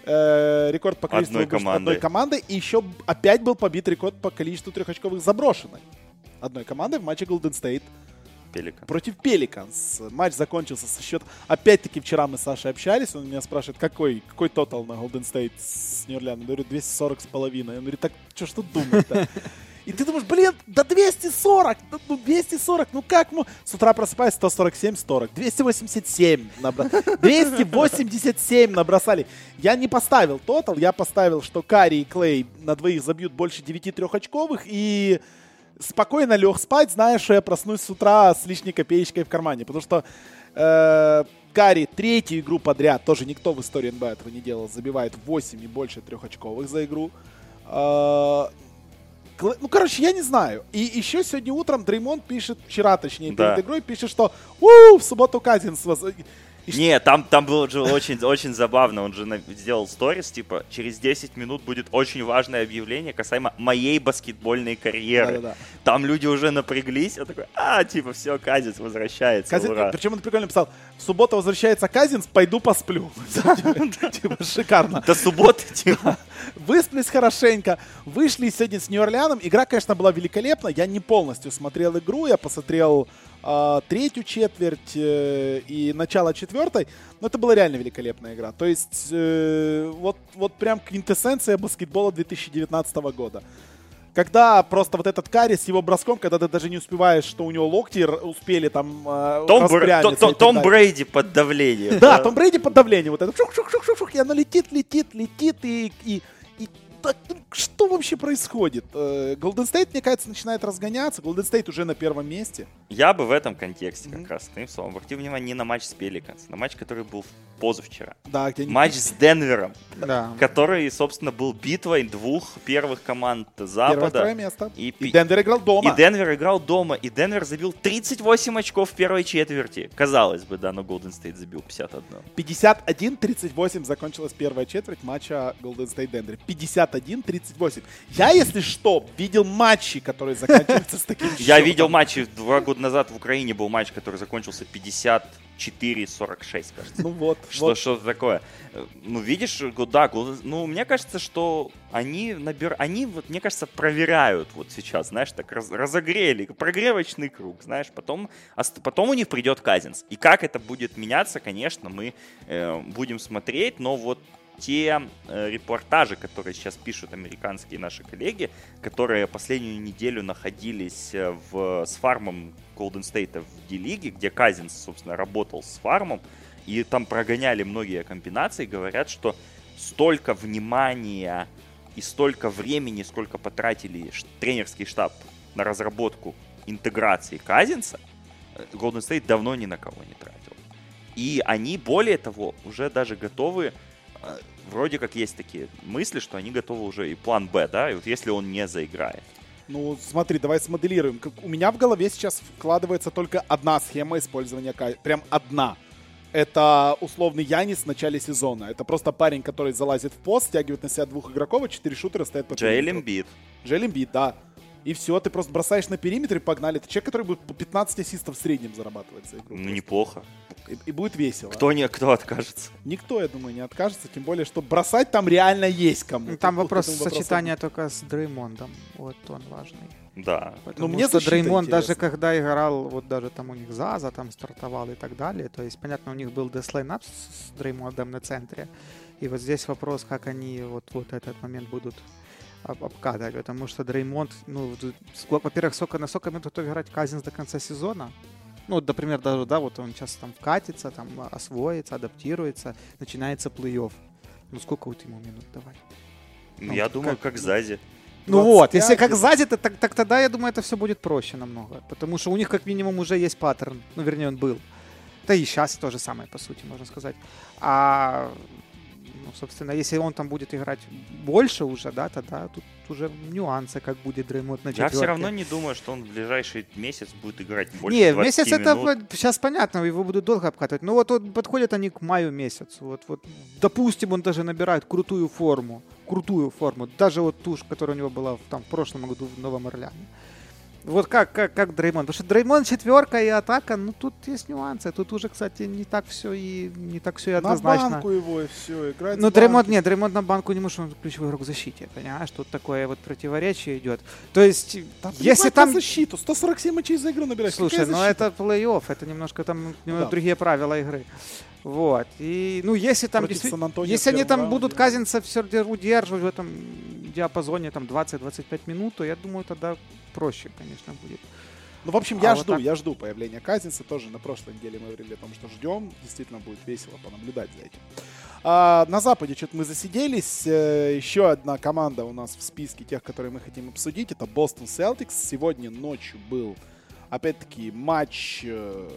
Э, рекорд по количеству
Одной командой.
одной команды. И еще опять был побит рекорд по количеству трехочковых заброшенной. Одной команды в матче Golden State
Пеликан.
против Пеликанс. Матч закончился со счет... Опять-таки вчера мы с Сашей общались, он меня спрашивает, какой, какой тотал на Golden State с Нью-Орлеаном. Я говорю, 240 с половиной. Он говорит, так что тут думать-то? И ты думаешь, блин, да 240, да, ну 240, ну как мы... С утра просыпаюсь, 147, 40, 287, набра... 287 набросали. Я не поставил тотал, я поставил, что Карри и Клей на двоих забьют больше 9 трехочковых, и спокойно лег спать, зная, что я проснусь с утра с лишней копеечкой в кармане. Потому что э, Карри третью игру подряд, тоже никто в истории НБА этого не делал, забивает 8 и больше трехочковых за игру. Э, ну, короче, я не знаю. И еще сегодня утром Дреймонд пишет, вчера точнее,
Да.
перед игрой, пишет, что у в субботу Казинс воз-
Не, там, там было же очень, очень забавно. Он же сделал сторис, типа, через 10 минут будет очень важное объявление касаемо моей баскетбольной карьеры.
Да-да-да.
Там люди уже напряглись, я такой, а, типа, все, Казец возвращается,
Казин-
ура.
Причем он прикольно писал, в субботу возвращается Казинс, пойду посплю. Типа, шикарно.
До субботы, типа.
Высплись хорошенько. Вышли сегодня с Нью-Орлеаном. Игра, конечно, была великолепна. Я не полностью смотрел игру. Я посмотрел а, третью четверть э, и начало четвертой. Но это была реально великолепная игра. То есть э, вот, вот прям квинтэссенция баскетбола 2019 года. Когда просто вот этот карри с его броском, когда ты даже не успеваешь, что у него локти успели там э,
Том, Бр- То- Том. Брейди под давлением.
Да, Том Брейди под давлением. Вот это шух-шух-шух-шух, и оно летит, летит, летит, и... и, и ну, что вообще происходит? Э, Golden State, мне кажется, начинает разгоняться. Golden State уже на первом месте.
Я бы в этом контексте
mm-hmm.
как раз, ты словом, обратил внимание не на матч с Пеликанс, на матч, который был позавчера.
Да, где
Матч с Денвером,
да.
который, собственно, был битвой двух первых команд Запада.
Первое место.
И,
и Денвер играл дома.
И Денвер играл дома. И Денвер забил 38 очков в первой четверти. Казалось бы, да, но Golden State забил 51.
51-38 закончилась первая четверть матча Golden State-Денвер. 51 -30 38. Я, если что, видел матчи, которые заканчиваются с таким
Я видел матчи два года назад в Украине был матч, который закончился 54-46, кажется.
Ну вот.
Что что такое? Ну, видишь, да, ну, мне кажется, что они набир... они вот, мне кажется, проверяют вот сейчас, знаешь, так раз... разогрели, прогревочный круг, знаешь, потом, потом у них придет Казинс. И как это будет меняться, конечно, мы э, будем смотреть, но вот те э, репортажи, которые сейчас пишут американские наши коллеги, которые последнюю неделю находились э, в, с фармом Golden State в D-лиге, где Казинс, собственно, работал с фармом, и там прогоняли многие комбинации, говорят, что столько внимания и столько времени, сколько потратили тренерский штаб на разработку интеграции Казинса, э, Golden State давно ни на кого не тратил. И они, более того, уже даже готовы, вроде как есть такие мысли, что они готовы уже и план Б, да, и вот если он не заиграет.
Ну, смотри, давай смоделируем. Как у меня в голове сейчас вкладывается только одна схема использования Кай. Прям одна. Это условный Янис в начале сезона. Это просто парень, который залазит в пост, стягивает на себя двух игроков, и четыре шутера стоят по
Джейл
периметру.
Эмбит.
Джейл Эмбит, да. И все, ты просто бросаешь на периметр и погнали. Это человек, который будет по 15 ассистов в среднем зарабатывать за игру.
Ну, неплохо.
И, и будет весело.
Кто, не, кто откажется?
Никто, я думаю, не откажется, тем более, что бросать там реально есть кому.
Ну, Там
Тут-
вопрос сочетания только с Дреймондом. Вот он важный.
Да.
Потому
Ну, мне
что Дреймонд даже когда играл, вот даже там у них Заза там стартовал и так далее, то есть, понятно, у них был деслайнап с, с Дреймондом на центре, и вот здесь вопрос, как они вот, вот этот момент будут об- обкатывать, потому что Дреймонд, ну, во-первых, сколько, на сколько минут готов играть Казинс до конца сезона? Ну, вот, например, даже, да, вот он сейчас там вкатится, там освоится, адаптируется, начинается плей-офф. Ну, сколько вот ему минут давать? Ну,
Я
как-
думаю, как Зази.
Ну вот, если
25
как сзади, то, так, так тогда, я думаю, это все будет проще намного. Потому что у них как минимум уже есть паттерн. Ну, вернее, он был. Да и сейчас то же самое, по сути, можно сказать. А Ну, собственно, если он там будет играть больше уже, да, тогда тут уже нюансы, как будет Дреймонд на
Я
четверке.
все равно не думаю, что он в ближайший месяц будет играть больше
Не,
20
месяц это
минут.
вот сейчас понятно, его будут долго обкатывать. Но вот, вот подходят они к маю месяцу. Вот, вот, допустим, он даже набирает крутую форму, крутую форму, даже вот ту, которая у него была в, там, в прошлом году в Новом Орлеане. Вот как, как, как Дреймонд. Потому что Дреймонд четверка и атака, ну тут есть нюансы. Тут уже, кстати, не так все и не так все и
На
однозначно.
банку его и все, играть
Ну,
банки.
нет, Дреймонд на банку не может, он ключевой игрок в защите, понимаешь? Тут такое вот противоречие идет. То есть,
Да
если там...
на защиту, 147 мячей за игру набираешь.
Слушай, ну это плей-офф, это немножко там
да.
другие правила игры. Вот. И, ну, если там
Против
действи-
Сан-Антонио
Если они там
раунде.
будут Казинца все удерживать в этом диапазоне там 20-25 минут, то я думаю, тогда проще, конечно, будет.
Ну, в общем,
А
я
вот
жду,
так?
я жду появления Казинца. Тоже на прошлой неделе мы говорили о том, что ждем. Действительно будет весело понаблюдать за этим. А, на Западе что-то мы засиделись. Э, Еще одна команда у нас в списке тех, которые мы хотим обсудить. Это Бостон Селтикс. Сегодня ночью был, опять-таки, матч, э,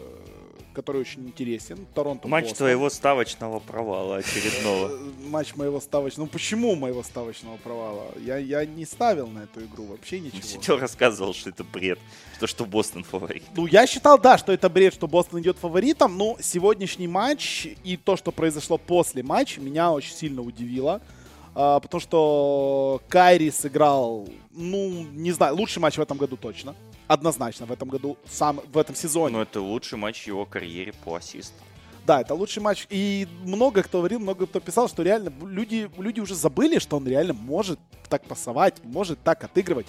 который очень интересен. Торонто
Матч
Бостон.
твоего ставочного провала очередного.
Матч моего ставочного. Ну почему моего ставочного провала? Я, я не ставил на эту игру вообще ничего.
Сидел, рассказывал, что это бред. Что, что Бостон фаворит.
Ну, я считал, да, что это бред, что Бостон идет фаворитом, но сегодняшний матч и то, что произошло после матча, меня очень сильно удивило. А, потому что Кайри сыграл, ну, не знаю, лучший матч в этом году точно. Однозначно в этом году, сам, в этом сезоне.
Но это лучший матч в его карьере по ассисту.
Да, это лучший матч. И много кто говорил, много кто писал, что реально люди, люди уже забыли, что он реально может так пасовать, может так отыгрывать.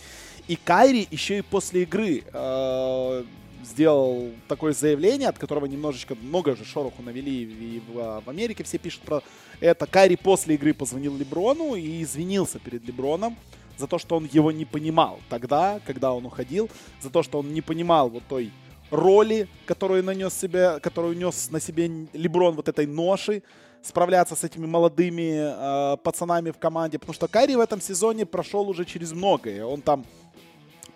И Кайри еще и после игры э, сделал такое заявление, от которого немножечко много уже шороху навели и в, в Америке все пишут про это. Кайри после игры позвонил Леброну и извинился перед Леброном за то, что он его не понимал тогда, когда он уходил, за то, что он не понимал вот той роли, которую нанес себе, которую нес на себе Леброн вот этой ноши, справляться с этими молодыми э, пацанами в команде, потому что Кайри в этом сезоне прошел уже через многое. Он там,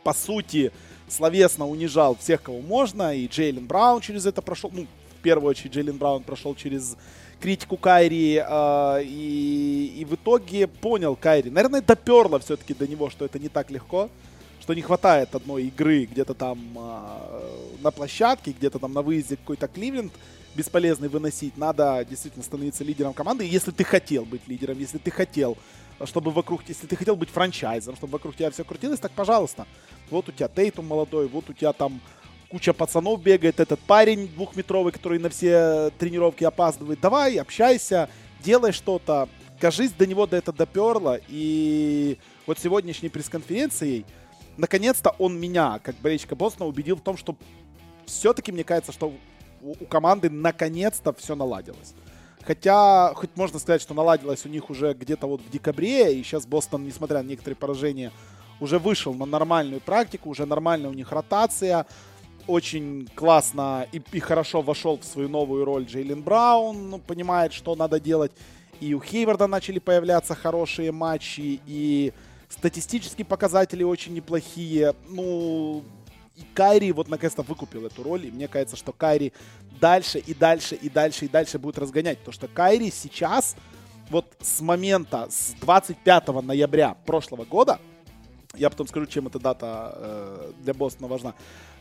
по сути, словесно унижал всех, кого можно, и Джейлен Браун через это прошел, ну, в первую очередь Джейлен Браун прошел через критику Кайри, э, и, и в итоге понял Кайри, наверное, доперло все-таки до него, что это не так легко, что не хватает одной игры где-то там э, на площадке, где-то там на выезде какой-то Кливленд бесполезный выносить. Надо действительно становиться лидером команды. Если ты хотел быть лидером, если ты хотел, чтобы вокруг, если ты хотел быть франчайзом, чтобы вокруг тебя все крутилось, так пожалуйста. Вот у тебя Тейтум молодой, вот у тебя там куча пацанов бегает, этот парень двухметровый, который на все тренировки опаздывает. Давай, общайся, делай что-то. Кажись, до него до это доперло. И вот сегодняшней пресс-конференцией наконец-то он меня, как болельщика Бостона, убедил в том, что все-таки мне кажется, что у команды наконец-то все наладилось. Хотя, хоть можно сказать, что наладилось у них уже где-то вот в декабре, и сейчас Бостон, несмотря на некоторые поражения, уже вышел на нормальную практику, уже нормальная у них ротация. Очень классно и, и хорошо вошел в свою новую роль Джейлен Браун, ну, понимает, что надо делать. И у Хейварда начали появляться хорошие матчи, и статистические показатели очень неплохие. Ну, и Кайри вот наконец-то выкупил эту роль, и мне кажется, что Кайри дальше и дальше и дальше и дальше будет разгонять, потому что Кайри сейчас, вот с момента, с 25 ноября прошлого года, я потом скажу, чем эта дата э, для Бостона важна,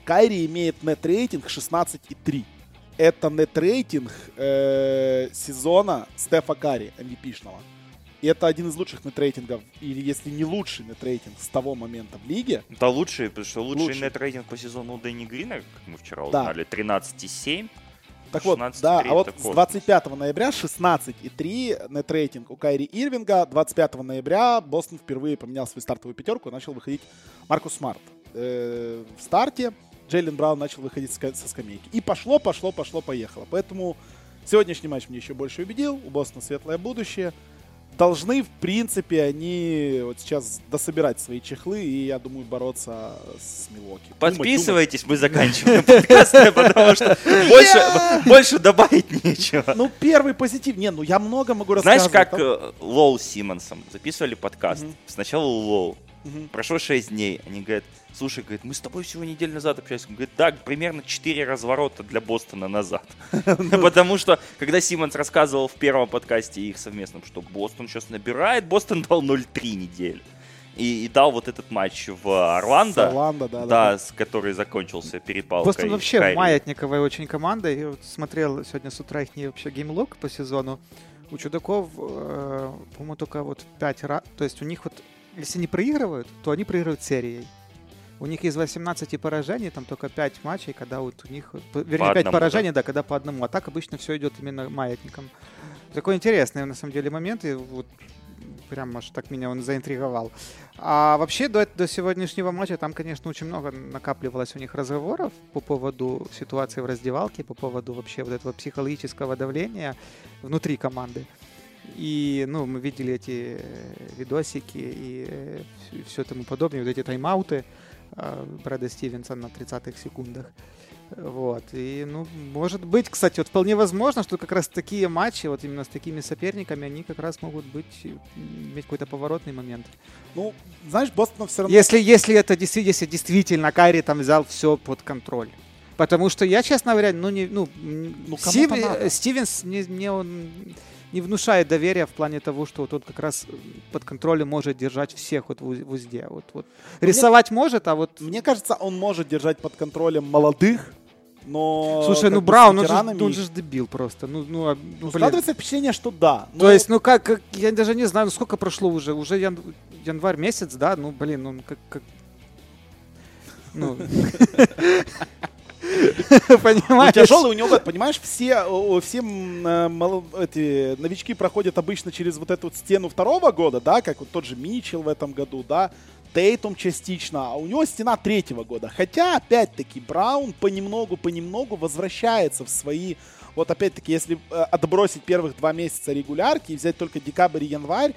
Кайри имеет нет-рейтинг 16,3. Это нет-рейтинг э, сезона Стефа Карри, MVP-шного. И это один из лучших нет-рейтингов, или если не лучший нет-рейтинг с того момента в лиге.
Это лучший, потому что лучший
Лучший.
нет-рейтинг по сезону Дэнни Грина, как мы вчера
Да.
узнали, 13,7.
Так вот,
16,3
да, а вот с
космос.
25 ноября 16,3 net rating у Кайри Ирвинга. 25 ноября Бостон впервые поменял свою стартовую пятерку и начал выходить Маркус Смарт. Э, в старте Джейлен Браун начал выходить со скамейки. И пошло, пошло, пошло, поехало. Поэтому сегодняшний матч меня еще больше убедил. У Бостона светлое будущее. Должны, в принципе, они вот сейчас дособирать свои чехлы и, я думаю, бороться с Милоки.
Подписывайтесь, мы заканчиваем подкаст, потому что больше, добавить нечего.
Ну, первый позитив. Не, ну я много могу
Знаешь,
рассказывать.
как э, Лоу с Симмонсом записывали подкаст? Сначала Лоу,
Мгм.
Прошло 6 дней. Они говорят, слушай, говорит, мы с тобой всего неделю назад общались. Он говорит, да, примерно 4 разворота для Бостона назад. Потому что, когда Симмонс рассказывал в первом подкасте их совместном, что Бостон сейчас набирает, Бостон дал 0-3 недели. И, и дал вот этот матч в Орландо,
Орландо, да, да.
да, с который закончился перепалкой.
Бостон вообще
Кайри.
маятниковая очень команда. Я вот смотрел сегодня с утра их вообще геймлог по сезону. У чудаков, э, по-моему, только вот 5 раз. То есть у них вот, если не проигрывают, то они проигрывают серией. У них из 18 поражений там только 5 матчей, когда вот у них, вернее, 5
одному,
поражений, да. когда по одному. А так обычно все идет именно маятником. Такой интересный, на самом деле, момент. И вот прям аж так меня он заинтриговал. А вообще до, до сегодняшнего матча там, конечно, очень много накапливалось у них разговоров по поводу ситуации в раздевалке, по поводу вообще вот этого психологического давления внутри команды. И, ну, мы видели эти э, видосики и все тому подобное, вот эти тайм-ауты э, Брэда Стивенса на 30-х секундах. Вот. И, ну, может быть, кстати, вот вполне возможно, что как раз такие матчи, вот именно с такими соперниками, они как раз могут быть, иметь какой-то поворотный момент.
Ну, знаешь, Бостон все равно...
Если, если это действительно, если действительно Кайри там взял все под контроль. Потому что я, честно говоря, ну, не, ну,
Ну,
Стив- э, Стивенс не, не, он не внушает доверия в плане того, что вот он как раз под контролем может держать всех вот в уз- в узде. Вот, вот. Рисовать может, а вот...
Мне кажется, он может держать под контролем молодых, но...
Слушай, ну Браун, он же, он же дебил просто. Ну, ну, а, ну,
Ну, складывается впечатление, что да.
То
но-
есть, ну как, как, я даже не знаю, ну сколько прошло уже, уже ян- январь месяц, да, ну блин, ну как, как... ну,
Ну,
понимаешь?
тяжелый у него год, понимаешь, все, все э, эти новички проходят обычно через вот эту стену второго года, да, как вот тот же Митчелл в этом году, да, Тейтум частично, а у него стена третьего года. Хотя, опять-таки, Браун понемногу-понемногу возвращается в свои... Вот опять-таки, если э, отбросить первых два месяца регулярки и взять только декабрь и январь,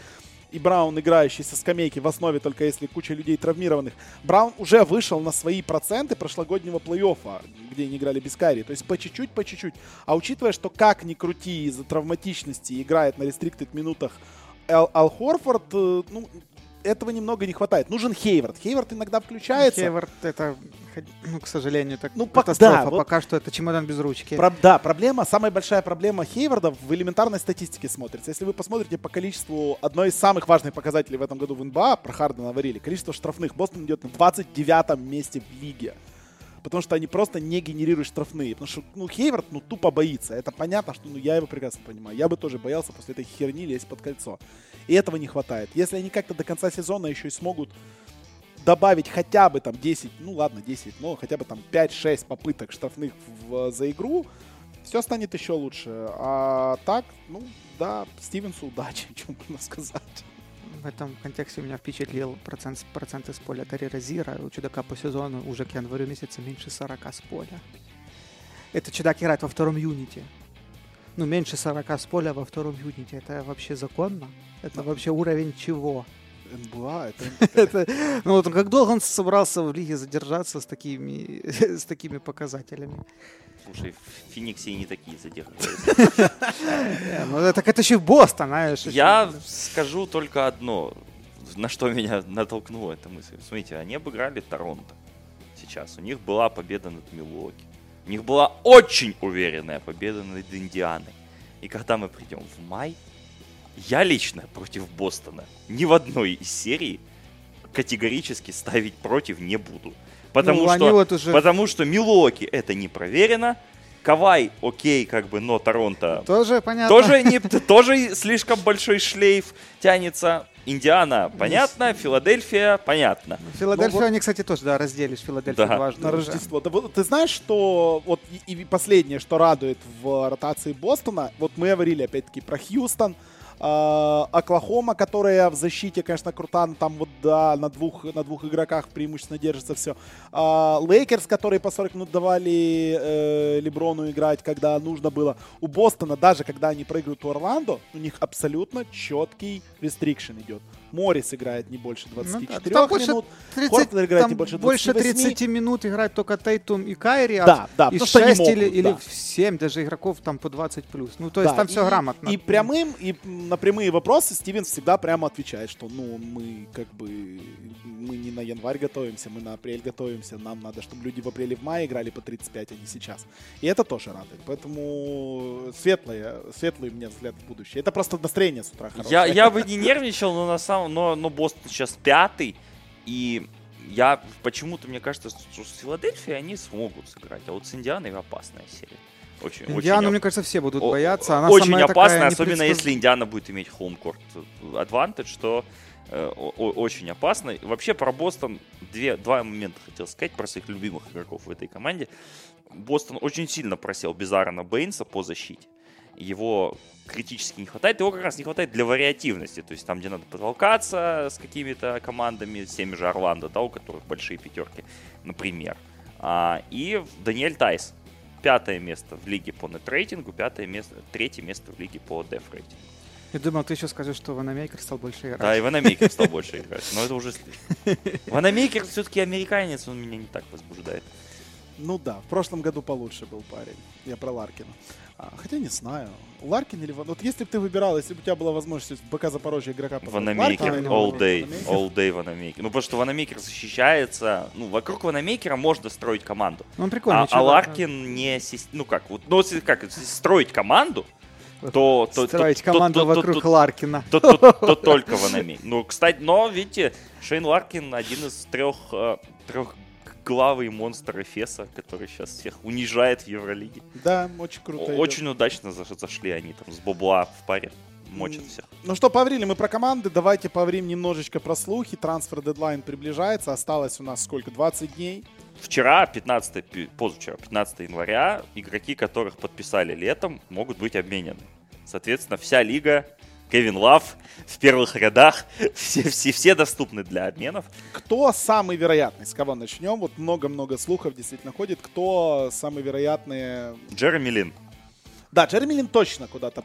и Браун, играющий со скамейки в основе, только если куча людей травмированных, Браун уже вышел на свои проценты прошлогоднего плей-оффа, где они играли без Кайри. То есть по чуть-чуть, по чуть-чуть. А учитывая, что как ни крути из-за травматичности играет на рестриктед минутах Ал, Ал Хорфорд, э, ну, этого немного не хватает. Нужен Хейвард. Хейвард иногда включается.
Хейвард это, ну, к сожалению, так
Ну,
катастрофа.
да, вот-
Пока что это чемодан без ручки.
Про- да, проблема, самая большая проблема Хейварда в элементарной статистике смотрится. Если вы посмотрите по количеству, одной из самых важных показателей в этом году в НБА, про Хардена говорили, количество штрафных, Бостон идет на 29 месте в лиге. Потому что они просто не генерируют штрафные. Потому что, ну, Хейвард, ну, тупо боится. Это понятно, что, ну, я его прекрасно понимаю. Я бы тоже боялся после этой херни лезть под кольцо. И этого не хватает. Если они как-то до конца сезона еще и смогут добавить хотя бы там 10, ну ладно, 10, но хотя бы там 5-6 попыток штрафных в- за игру, все станет еще лучше. А так, ну да, Стивенсу удачи, что можно сказать.
В этом контексте меня впечатлил процент, проценты с поля Терри Розира. У чудака по сезону уже к январю месяца меньше 40 с поля. Это чудак играет во втором юните. Ну, меньше 40 с поля во втором юните. Это вообще законно? Это вообще уровень чего?
НБА, это...
Это, ну вот как долго он собрался в лиге задержаться с такими, с такими показателями?
Слушай, в Фениксе и не такие задерживаются.
Э, Ну, это, так это еще и Бостон, знаешь. еще.
Я скажу только одно, на что меня натолкнула эта мысль. Смотрите, они обыграли Торонто сейчас. У них была победа над Милуоки. У них была очень уверенная победа над Индианой. И когда мы придем в май, я лично против Бостона ни в одной из серий категорически ставить против не буду. Потому,
Ну,
что,
вот уже-
потому что Милуоки это не проверено. Кавай, окей, как бы, но Торонто
Тоже понятно.
тоже, не, тоже слишком большой шлейф тянется. Индиана, понятно. Филадельфия, понятно.
Филадельфия,
Ну, вот-
они, кстати, тоже, да, разделись. Филадельфия
Да.
дважды
на. Рождество. Да вот ты знаешь, что вот и, и последнее, что радует в ротации Бостона, вот мы говорили опять-таки про Хьюстон, Оклахома, которая в защите, конечно, крута, но там вот да, на двух, на двух игроках преимущественно держится все. Лейкерс, которые по 40 минут давали э, Леброну играть, когда нужно было. У Бостона, даже когда они проигрывают у Орландо, у них абсолютно четкий restriction идет. Моррис играет не больше 24
Ну, там больше
минут.
30,
Хортон играет
там
не больше
больше
28.
30 минут играют только Тейтум и Кайри, а
Да, да,
и
потому что они
6 или,
могут,
или
да.
7 даже игроков там по 20 плюс. Ну, то есть
Да,
там все
и-
грамотно.
И прямым, и на прямые вопросы Стивенс всегда прямо отвечает, что ну мы как бы мы не на январь готовимся, мы на апрель готовимся, нам надо, чтобы люди в апреле в мае играли по 35, а не сейчас. И это тоже радует. Поэтому светлый, светлый у меня взгляд в будущее. Это просто настроение с утра хорошее.
Я, я бы не нервничал, но на самом, но, но Бостон сейчас пятый, и я почему-то мне кажется, что с Филадельфией они смогут сыграть, а вот с Индианой опасная серия. Очень,
Индиану,
очень
мне кажется, все будут
О-
бояться. Она
очень
самая
опасно,
такая
особенно
непредсказ-
если Индиана будет иметь хоумкорт адвантаж, что э, о- очень опасно. Вообще про Бостон две, два момента хотел сказать про своих любимых игроков в этой команде. Бостон очень сильно просел без Аарона Бейнса по защите. Его критически не хватает. Его как раз не хватает для вариативности. То есть там, где надо потолкаться с какими-то командами, с теми же Орландо, да, у которых большие пятерки, например. А, и Даниэль Тайс. Пятое место в лиге по net rating у, пятое место, третье место в лиге по def rating у.
Я думал, ты еще скажешь, что Ванамейкер стал больше играть.
Да, и Ванамейкер стал больше играть, но это уже слишком. Ванамейкер все-таки американец, он меня не так возбуждает.
Ну да, в прошлом году получше был парень. Я про Ларкина. А, хотя не знаю. Ларкин или Ван... Вот если бы ты выбирал, если бы у тебя была возможность в БК Запорожье игрока
Ванамейкер, all day, all day Ванамейкер. Ну, потому что Ванамейкер защищается, ну, вокруг Ванамейкера можно строить команду.
Ну, он прикольный
А, а. Ларкин не, ну как, вот, ну, как, строить команду, то... то
Строить
то- то-
команду
то- то-
вокруг
то-
Ларкина.
то, то- то только Ванамейкер. Ну, кстати, но, видите, Шейн Ларкин один из трех, э, трехглавый монстр Эфеса, который сейчас всех унижает в Евролиге.
Да, очень круто. идет.
Очень удачно заш- зашли они там с Бобла в паре. Мочат всех.
Ну что, поврили мы про команды, давайте поврим немножечко про слухи. Трансфер дедлайн приближается, осталось у нас сколько, 20 дней?
Вчера, 15, пи- позавчера, 15 января, игроки, которых подписали летом, могут быть обменены. Соответственно, вся лига, Кевин Лав в первых рядах, все, все, все доступны для обменов.
Кто самый вероятный? С кого начнем? Вот много-много слухов действительно ходит. Кто самый вероятный?
Джереми Лин.
Да, Джереми Лин точно куда-то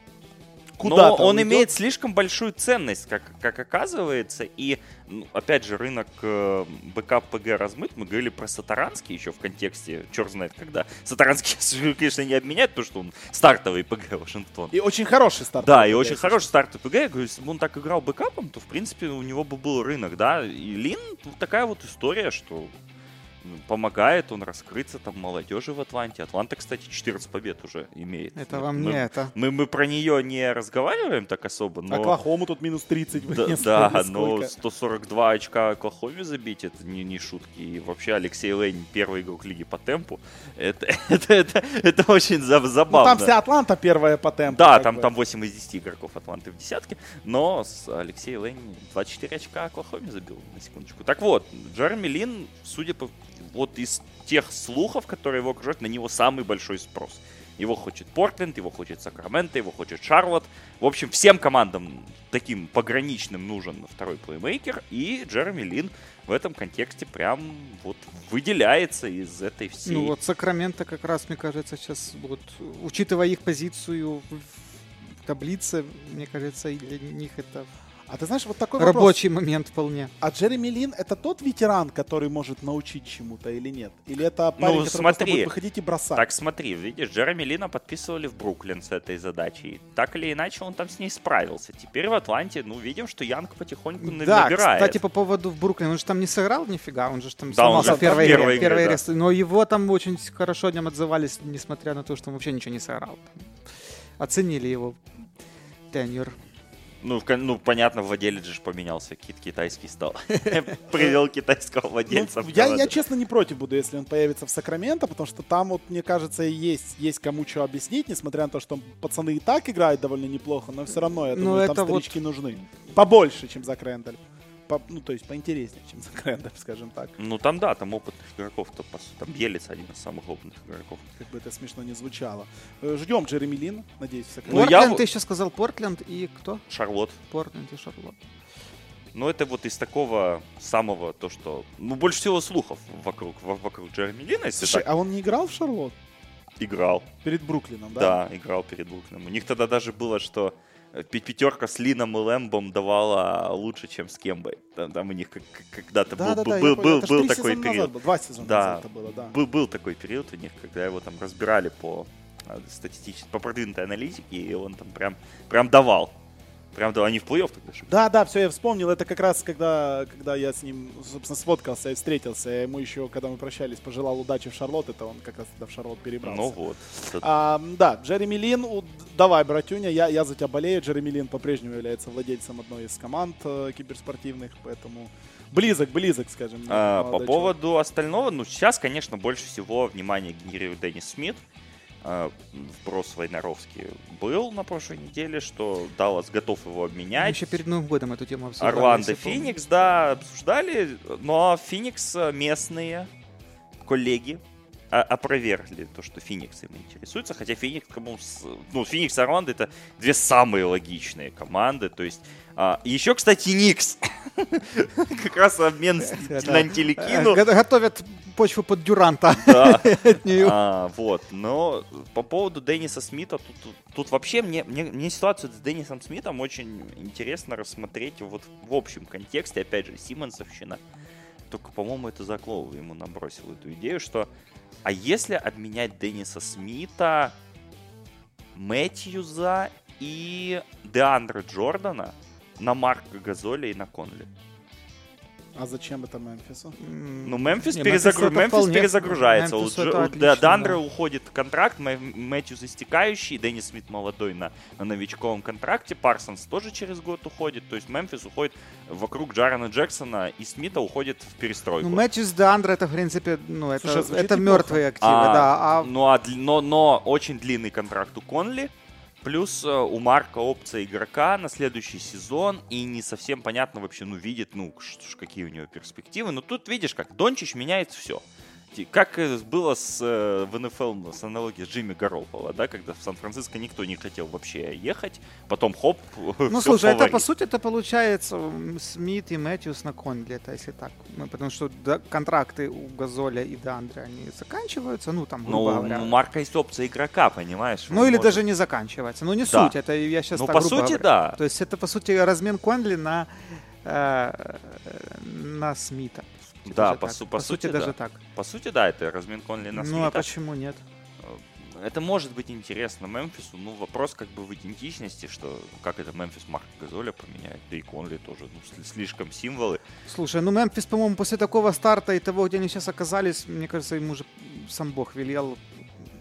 Но
куда-то
он
уйдет.
имеет слишком большую ценность, как, как оказывается. И, ну, опять же, рынок э, backup PG размыт. Мы говорили про Саторански еще в контексте, черт знает когда. Саторански, конечно, не обменяет, потому что он стартовый ПГ Вашингтон.
И очень хороший старт.
Да, и очень хороший старт ПГ. Я говорю, если бы он так играл бэкапом, то, в принципе, у него бы был рынок, да. И Лин вот такая вот история, что помогает он раскрыться там молодежи в Атланте. Атланта, кстати, 14 побед уже имеет.
Это
Мы-
вам
мы-
не это.
мы, мы про нее не разговариваем так особо, но...
Оклахому тут минус 30
Да, да,
или
но
сколько.
142 очка Оклахоме забить, это не, не шутки. И вообще Алексей Лейн, первый игрок лиги по темпу, это, это, это, это очень за-
Ну
забавно.
там вся Атланта первая по темпу.
Да, там,
бы.
там 8 из 10 игроков Атланты в десятке, но с Алексей Лейн 24 очка Оклахоме забил, на секундочку. Так вот, Джереми Лин, судя по... Вот из тех слухов, которые его окружают, на него самый большой спрос. Его хочет Портленд, его хочет Сакраменто, его хочет Шарлотт. В общем, всем командам таким пограничным нужен второй плеймейкер, и Джереми Лин в этом контексте прям вот выделяется из этой всей...
Ну вот Сакраменто как раз, мне кажется, сейчас вот, учитывая их позицию в таблице, мне кажется, для них это
А ты знаешь, вот такой вопрос.
рабочий момент вполне.
А Джереми Лин это тот ветеран, который может научить чему-то или нет? Или это парень,
Ну,
который
смотри.
будет выходить и бросать?
Так смотри, видишь, Джереми Лина подписывали в Бруклин с этой задачей. Так или иначе, он там с ней справился. Теперь в Атланте, ну, видим, что Янг потихоньку
Да,
набирает.
кстати, по поводу в Бруклин, он же там не сыграл нифига, он же там
Да, он
сломался
же
в первой
первой
игре.
игре,
первой
да.
игре. Но его там очень хорошо о нем отзывались, несмотря на то, что он вообще ничего не сыграл. Оценили его тенюр.
Ну, ну, понятно, владелец же поменялся, кит китайский стал. Привел китайского
Ну,
владельца. в
я, я, честно, не против буду, если он появится в Сакраменто, потому что там, вот, мне кажется, есть, есть кому что объяснить, несмотря на то, что пацаны и так играют довольно неплохо, но все равно, я
Ну,
думаю,
это
там
вот-
старички нужны. Побольше, чем Зак Рэндаль. По- ну, то есть поинтереснее, чем Зак Рэндаль, скажем так.
Ну, там, да, там опытных игроков-то, по сути, там Елец один из самых опытных игроков.
Как бы это смешно не звучало. Э, Ждем Джереми Лин, надеюсь, в
Ну,
Сакраменто.
я
Портленд,
вот-
ты еще сказал Портленд и кто?
Шарлот.
Портленд и Шарлотт.
Ну, это вот из такого самого, то, что... Ну, больше всего слухов вокруг, во- вокруг Джереми Лина, если
Слушай,
так
а он не играл в Шарлот?
играл.
Перед Бруклином, да?
Да, играл перед Бруклином. У них тогда даже было, что пятерка с Лином и Лэмбом давала лучше, чем с Кембой. Там, там у них когда-то
Да,
был,
да, да,
был, был,
ж
был
три
такой
назад
период.
было, Два сезона
Да.
назад это было, да.
Был, был такой период у них, когда его там разбирали по а, статистически, по продвинутой аналитике, и он там прям, прям давал. Прям давал. Они в плей-офф тогда шли.
Да, да, все, я вспомнил. Это как раз, когда, когда я с ним, собственно, сфоткался и встретился. Я ему еще, когда мы прощались, пожелал удачи в Шарлотт. Это он как раз тогда в Шарлотт перебрался.
Ну вот.
А, да, Джереми Лин, у- давай, братюня, я, я за тебя болею. Джереми Лин по-прежнему является владельцем одной из команд э, киберспортивных, поэтому близок, близок, скажем.
А, по поводу остального, ну, сейчас, конечно, больше всего внимания генерирует Деннис Смит. А, Вброс Войнаровский был на прошлой неделе, что Даллас готов его
Мы
обменять.
еще перед Новым годом эту тему обсуждали.
Орландо. Феникс, да, обсуждали, но Феникс э, местные коллеги опровергли то, что Феникс им интересуется, хотя Феникс, кому ну, Феникс и Орландо это две самые логичные команды, то есть а, еще, кстати, Никс, как раз обмен на
э,
Антиликину,
го- Готовят почву под Дюранта.
да. А, вот, но по поводу Денниса Смита, тут, вообще мне, мне, мне ситуацию с Деннисом Смитом очень интересно рассмотреть вот в общем контексте, опять же, Симонсовщина. Только, по-моему, это Заклов ему набросил эту идею, что а если обменять Денниса Смита, Мэтьюза и Деандра Джордана на Марка Газоля и на Конли?
А зачем это Мемфису?
Ну, Мемфис,
не,
перезагру-
это
Мемфис
вполне-
перезагружается.
Мемфис
У Дж-
отлично,
Дандре
да.
уходит контракт, Мэ- Мэтьюс истекающий, Деннис Смит молодой на, на новичковом контракте, Парсонс тоже через год уходит. То есть Мемфис уходит вокруг Джарана Джексона, и Смита уходит в перестройку.
Ну, с Деандро, это, в принципе, ну, это,
Слушай, звучит
это
неплохо.
мертвые активы,
А,
да. А
ну, а но, но очень длинный контракт у Конли. Плюс э, у Марка опция игрока на следующий сезон. И не совсем понятно вообще, ну, видит, ну, какие у него перспективы. Но тут видишь, как Дончич меняет все. Как э, было с, э, в НФЛ с аналогией с Джимми Гаропола, да, когда в Сан-Франциско никто не хотел вообще ехать, потом хоп,
Ну, слушай, это по сути это получается Смит и Мэтьюс на Конли, это если так. Ну, потому что контракты у Газоля и Дандре, они заканчиваются, ну, там, грубо
Ну,
говоря.
у Марка есть опция игрока, понимаешь?
Ну, или
может-
даже не заканчивается. Ну, не
Да.
суть, это я сейчас
Ну,
так
по сути,
говоря.
да.
То есть это, по сути, размен Конли на, э, на Смита. По сути,
Да, по су- по сути,
даже
да.
так.
По сути, да, это размен Конли на
Ну, а почему нет?
Это может быть интересно Мемфису. Ну, вопрос как бы в идентичности, что как это Мемфис Марка Газоля поменяет, да и Конли тоже, ну, сли- слишком символы.
Слушай, ну Мемфис, по-моему, после такого старта и того, где они сейчас оказались, мне кажется, ему уже сам Бог велел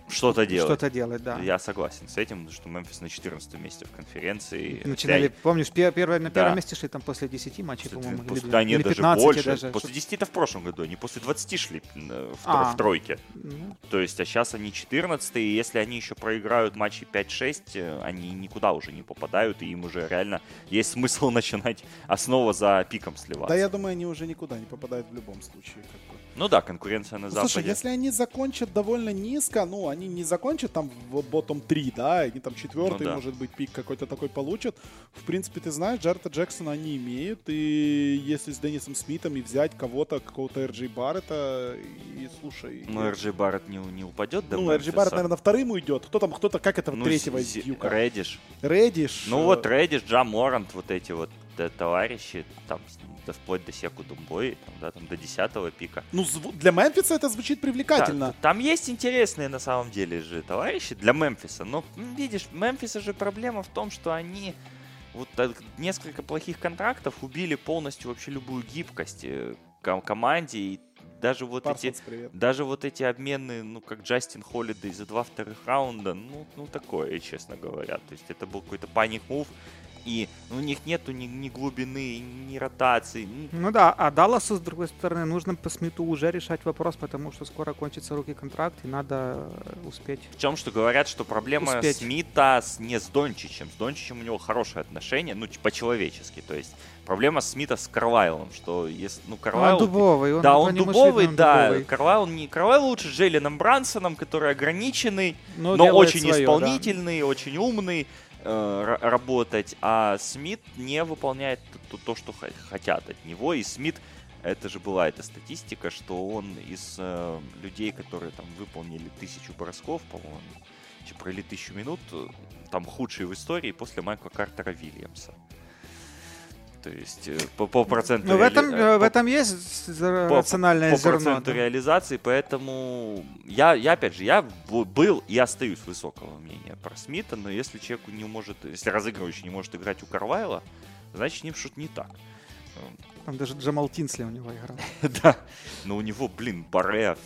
Что-то делать.
что-то делать, да.
Я согласен с этим, что Мемфис на 14 месте в конференции.
Начинали,
Хотя-
помнишь, пер- первое, на первом
Да.
месте шли там после 10 матчей,
после-
по-моему,
после-
или,
да нет,
или
даже
15
больше.
даже.
После
что-
10 в прошлом году, они после 20 шли э, в,
А.
в тройке.
Ну,
То есть, а сейчас они 14 и если они еще проиграют матчи 5-6, э, они никуда уже не попадают, и им уже реально есть смысл начинать основа за пиком сливаться.
Да, я думаю, они уже никуда не попадают в любом случае. как бы.
Ну да, конкуренция на
Ну,
Западе.
Слушай, если они закончат довольно низко, ну, они не закончат там в ботом 3, да, они там четвертый,
Ну да.
может быть, пик какой-то такой получат. В принципе, ты знаешь, Джарта Джексона они имеют, и если с Деннисом Смитом и взять кого-то, какого-то RJ Баррета, и слушай...
Ну, РЖ Барретт не, не упадет до
ну,
Мемфиса.
Баррет, наверное, вторым уйдет. Кто там, кто-то, как это
Ну,
третьего из Дьюка?
Реддиш.
Реддиш.
Ну
э,
вот Реддиш, Джа Морант, вот эти вот э, товарищи, там, да, вплоть до Секу Думбой, там, да, там до 10 пика.
Ну, для Мемфиса это звучит привлекательно.
Да, там есть интересные на самом деле же товарищи для Мемфиса. Но видишь, Мемфиса же проблема в том, что они вот так, несколько плохих контрактов убили полностью вообще любую гибкость э, ко- команде. И даже вот эти
Парсонс, привет.
даже вот эти обмены, ну, как Джастин Холлидей за два вторых раунда, ну, ну, такое, честно говоря. То есть это был какой-то паник мув, и ну, у них нету ни, ни глубины, ни ротации. ну,
да, а Далласу, с другой стороны, нужно по Смиту уже решать вопрос, потому что скоро кончится руки контракт, и надо э, успеть.
В чем, что говорят, что проблема
Успеть.
Смита с, не с Дончичем. С Дончичем у него хорошие отношения, ну, по-человечески. То есть проблема Смита с Карлайлом, что если, ну, Карлайл...
он дубовый. Он,
да, он дубовый,
видно,
да.
дубовый.
Карлайл, не, Карлайл лучше Джейленом Брансоном, который ограниченный,
Но,
но очень
своё, да.
исполнительный, очень умный э, ра- работать, а Смит не выполняет то, то, что хотят от него, и Смит это же была эта статистика, что он из э, людей, которые там выполнили тысячу бросков, по-моему, Провели тысячу минут, э, там худшие в истории после Майкла Картера Вильямса. То есть э, по, по проценту...
Ну, в
реали-
этом,
э,
э, в
по-
этом есть
по-
рациональное
по
зерно.
проценту
да.
реализации, поэтому я, я опять же, я был и остаюсь высокого мнения про Смита, но если человеку не может, если разыгрывающий не может играть у Карвайла, значит с ним что-то не так.
Там даже Джамал Тинсли у него играл.
Да, но у него, блин, Баре,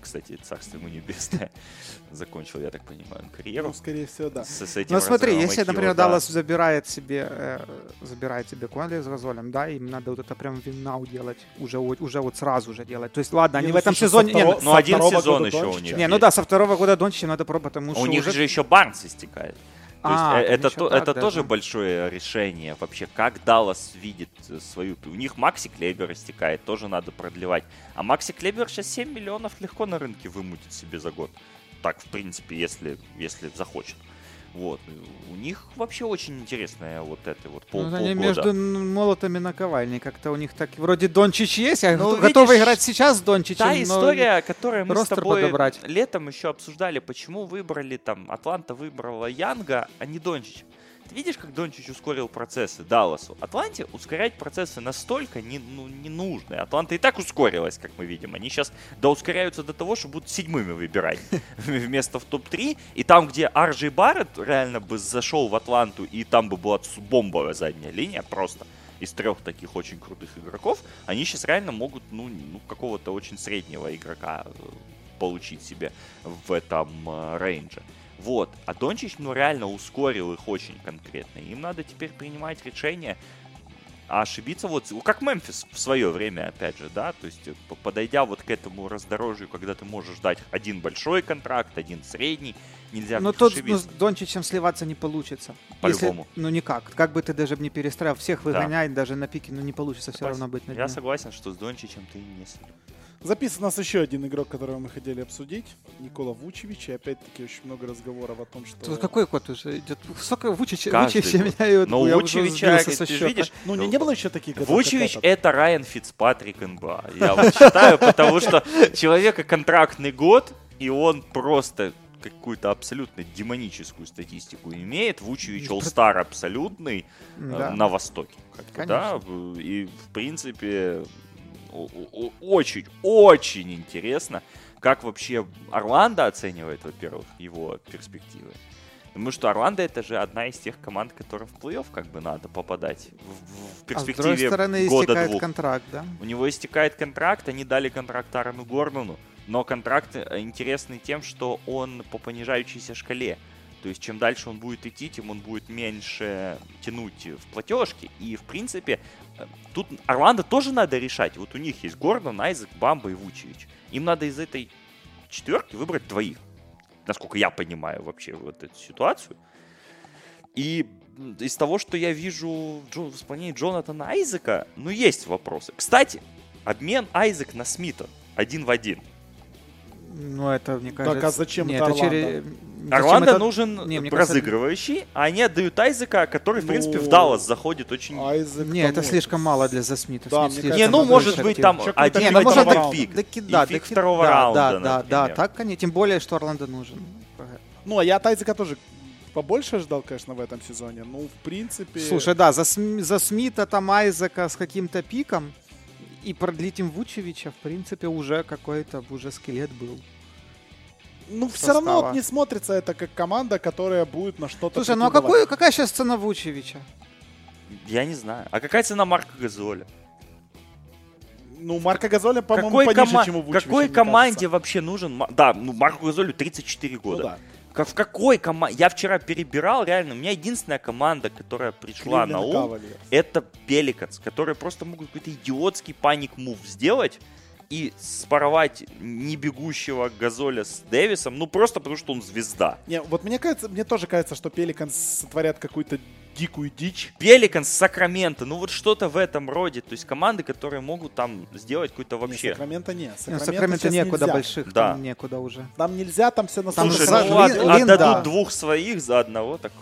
кстати, царство ему небесное, закончил, я так понимаю, карьеру.
Ну, скорее всего, да.
С, с этим
Ну смотри, если,
IQ,
например,
да.
Даллас забирает себе, э, забирает себе Конли с Газолем, да, им надо вот это прям виннау делать, уже, вот- уже вот сразу же делать. То есть, ладно,
Не,
они
ну,
в этом
слушай,
сезоне... не,
второго-
Ну, один сезон еще у
Дончича.
них.
не, ну да, со второго года Дончича надо пробовать, потому что
У них
уже...
же еще Барнс истекает. То есть
А,
э,
там
это, то-
так
это
даже.
тоже большое решение вообще, как Даллас видит э, свою... У них Макси Клебер истекает, тоже надо продлевать. А Макси Клебер сейчас 7 миллионов легко на рынке вымутит себе за год. Так, в принципе, если, если захочет. Вот. У них вообще очень интересная вот это вот пол,
Ну, они
полгода.
между молотами наковальни. Как-то у них так... Вроде Дончич есть, а
Ну,
готовы
видишь,
играть сейчас с Дончичем.
Та история, которую мы с тобой
подобрать.
летом еще обсуждали, почему выбрали там, Атланта выбрала Янга, а не Дончич. Ты видишь, как Дончич ускорил процессы Далласу? Атланте ускорять процессы настолько не, ну, не нужно. Атланта и так ускорилась, как мы видим. Они сейчас доускоряются до того, что будут седьмыми выбирать вместо в топ-3. И там, где Арджи Барретт реально бы зашел в Атланту, и там бы была бомбовая задняя линия просто из трех таких очень крутых игроков, они сейчас реально могут, ну, ну, какого-то очень среднего игрока э, получить себе в этом э, рейнже. Вот. А Дончич, ну, реально ускорил их очень конкретно. Им надо теперь принимать решение, а ошибиться вот, ну, как Мемфис в свое время, опять же, да, то есть э, подойдя вот к этому раздорожью, когда ты можешь дать один большой контракт, один средний, нельзя
Но тут ну,
ошибиться.
с Дончичем сливаться не получится.
По-любому.
Ну никак. Как бы ты даже не перестраивал, всех
Да.
выгонять даже на пике, ну не получится все
Согласен.
равно быть на
Я
дне.
согласен, что с Дончичем ты не слил.
Записан у нас еще один игрок, которого мы хотели обсудить. Никола Вучевич. И опять-таки очень много разговоров о том, что...
Тут какой код уже идет? Сколько Вучича
год.
меня и
Но
я уже
Вучевича,
со
ты
счета.
видишь,
Ну, не, не было еще таких годов,
Вучевич это Райан Фицпатрик НБА. Я вот считаю, потому что человека контрактный год, и он просто какую-то абсолютно демоническую статистику имеет. Вучевич All-Star абсолютный э,
Да.
на Востоке. как бы, да, и в принципе о- о- очень, очень интересно, как вообще Орландо оценивает, во-первых, его перспективы. Потому что Орландо это же одна из тех команд, которым в плей-офф как бы надо попадать в, в
А с
перспективе
другой стороны
года
истекает
двух.
контракт, да?
У него истекает контракт, они дали контракт Аарону Гордону, но контракт э, интересный тем, что он по понижающейся шкале. То есть, чем дальше он будет идти, тем он будет меньше тянуть в платежки. И, в принципе, э, тут Орландо тоже надо решать. Вот у них есть Гордон, Айзек, Бамба и Вучевич. Им надо из этой четверки выбрать двоих. Насколько я понимаю вообще вот эту ситуацию. И из того, что я вижу в исполнении Джонатана Айзека, ну, есть вопросы. Кстати, обмен Айзек на Смита один в один.
Ну, это, мне
Так,
кажется...
а зачем
Нет,
это
через-
Орландо?
это-
нужен
Не, мне кажется,
разыгрывающий, а они отдают Айзека, который, в принципе, в
Ну,
Даллас заходит очень...
Айзек,
Не, это
ну,
слишком мало для Засмита.
Да,
Смит
Не, ну, может быть, там
Чё
один
Не, ну, может, да,
пик.
таки-
и
да,
фиг
таки-
второго
да,
раунда,
Да, да, да, так, они, тем более, что Орландо нужен.
Ну, а я от Айзека тоже побольше ждал, конечно, в этом сезоне. Ну, в принципе...
Слушай, да, за, См- за Смита, там Айзека с каким-то пиком и продлить им Вучевича, в принципе, уже какой-то уже скелет был.
Ну, все
состава.
равно вот не смотрится это как команда, которая будет на что-то
Слушай, ну а какой, какая сейчас цена Вучевича?
Я не знаю. А какая цена Марка Газоля?
Ну, Марка Газоля, по-моему,
Какой,
пониже,
кома-
чем у Вучевича,
какой команде
кажется.
вообще нужен... Да, ну Марку Газолю 34
Ну
года.
да.
Как- В какой команде? Я вчера перебирал, реально, у меня единственная команда, которая пришла на
Кливленд
ум,
Кавальерс.
это Пеликанс, которые просто могут какой-то идиотский паник-мув сделать и спаровать не бегущего Газоля с Дэвисом, ну просто потому что он звезда.
Не, вот мне кажется, мне тоже кажется, что Пеликанс сотворят какую-то дикую дичь.
Пеликанс, Сакраменто, ну вот что-то в этом роде. То есть команды, которые могут там сделать какой-то
Не,
вообще...
Сакраменто не.
Ну,
Сакраменто,
некуда
нельзя.
больших,
Да.
там некуда уже.
Там нельзя, там все на
Слушай, ну
Лин,
отдадут
да.
двух своих за одного, так...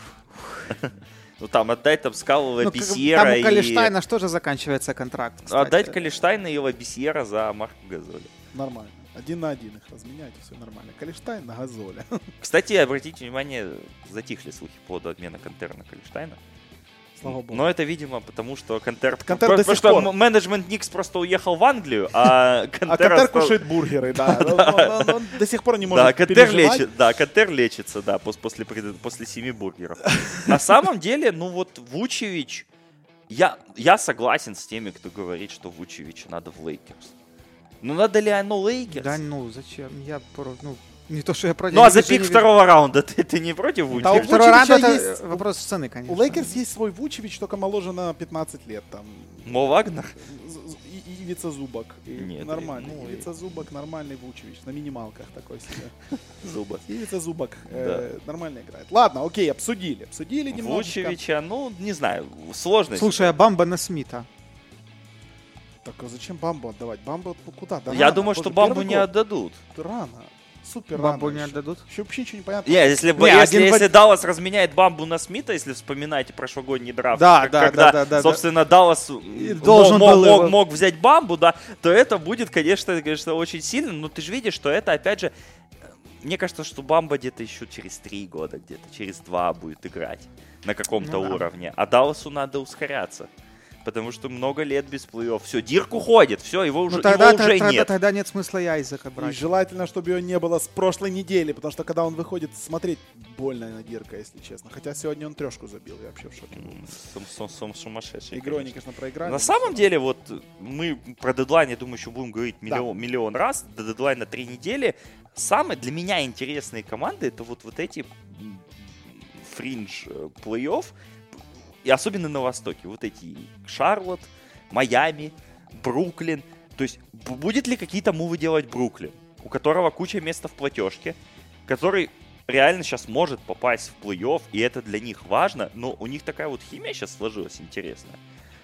Ну там отдай там Скалова
Ну,
Бисьера
там у
и...
Калиштайна что же заканчивается контракт? кстати?
Отдать Калиштайна и Лабисьера за Марка Газоля.
Нормально. Один на один их разменять, все нормально. Калиштайн на газоле.
Кстати, обратите внимание, затихли слухи по поводу обмена Кантера на Калиштайна.
Слава богу.
Но это, видимо, потому что Кантер...
Кантер
Потому
до сих
что
пор.
менеджмент Никс просто уехал в Англию, а
А
Кантер...
Катер
остал-
кушает бургеры, да. Он- до сих пор не может переживать.
лечит, да, Кантер лечится, да, пос- после, семи бургеров. На самом деле, ну вот Вучевич, я, я согласен с теми, кто говорит, что Вучевичу надо в Лейкерс. Ну надо ли оно Лейкерс?
Да ну, зачем? Я про... Ну, не то, что я против.
ну а за пик второго раунда ты, ты не против
Да, у
Вучевича?
Второй раунд
Вучевича
это
есть-
вопрос цены, конечно.
У Лейкерс есть свой Вучевич, только моложе на 15 лет. Там
Мо Вагнер?
И- Ивица Зубац.
Нет,
нормальный.
ну,
Ивица Зубац нормальный Вучевич. На минималках такой себе.
Зуба.
Ивица Зубок э, нормально играет. Ладно, окей, обсудили. Обсудили немножечко.
Вучевича, ну, не знаю, сложно.
Слушай, а Бамба на Смита?
Так а зачем Бамбу отдавать? Бамбу ну, куда? Да
Я
рано,
думаю, что Бамбу не отдадут.
Рано. Супер
Бамбу
рано
не
еще.
отдадут?
Еще вообще ничего не понятно.
Не, если,
Не,
если,
один
если Даллас разменяет Бамбу на Смита, если вспоминаете прошлогодний драфт,
Да,
как-
да,
когда,
да, да, да,
собственно, Даллас
И
м-
должен
мог,
был
мог-
его-
мог взять Бамбу, да, то это будет, конечно, конечно, очень сильно, но ты же видишь, что это, опять же, мне кажется, что Бамба где-то еще через три года, где-то через два будет играть на каком-то
Ну да.
уровне, а Далласу надо ускоряться. Потому что много лет без плей-офф. Все, Дирк уходит, все, его уже,
Ну тогда,
его уже
тогда,
нет.
тогда нет смысла и Айзека
И
брать.
желательно, чтобы ее не было с прошлой недели, потому что когда он выходит, смотреть больно на Дирка, если честно. Хотя сегодня он трешку забил, я вообще в шоке. был.
Сум- сум- сум- Сумасшедший.
Игрой они,
конечно.
конечно, проиграли.
На самом деле, вот мы про дедлайн, я думаю, еще будем говорить миллион, миллион раз. До дедлайна три недели. Самые для меня интересные команды это вот, вот эти фриндж э, плей-офф. И особенно на Востоке. Вот эти Шарлотт, Майами, Бруклин. То есть будет ли какие-то мувы делать Бруклин, у которого куча места в платежке, который реально сейчас может попасть в плей-офф, и это для них важно, но у них такая вот химия сейчас сложилась интересная,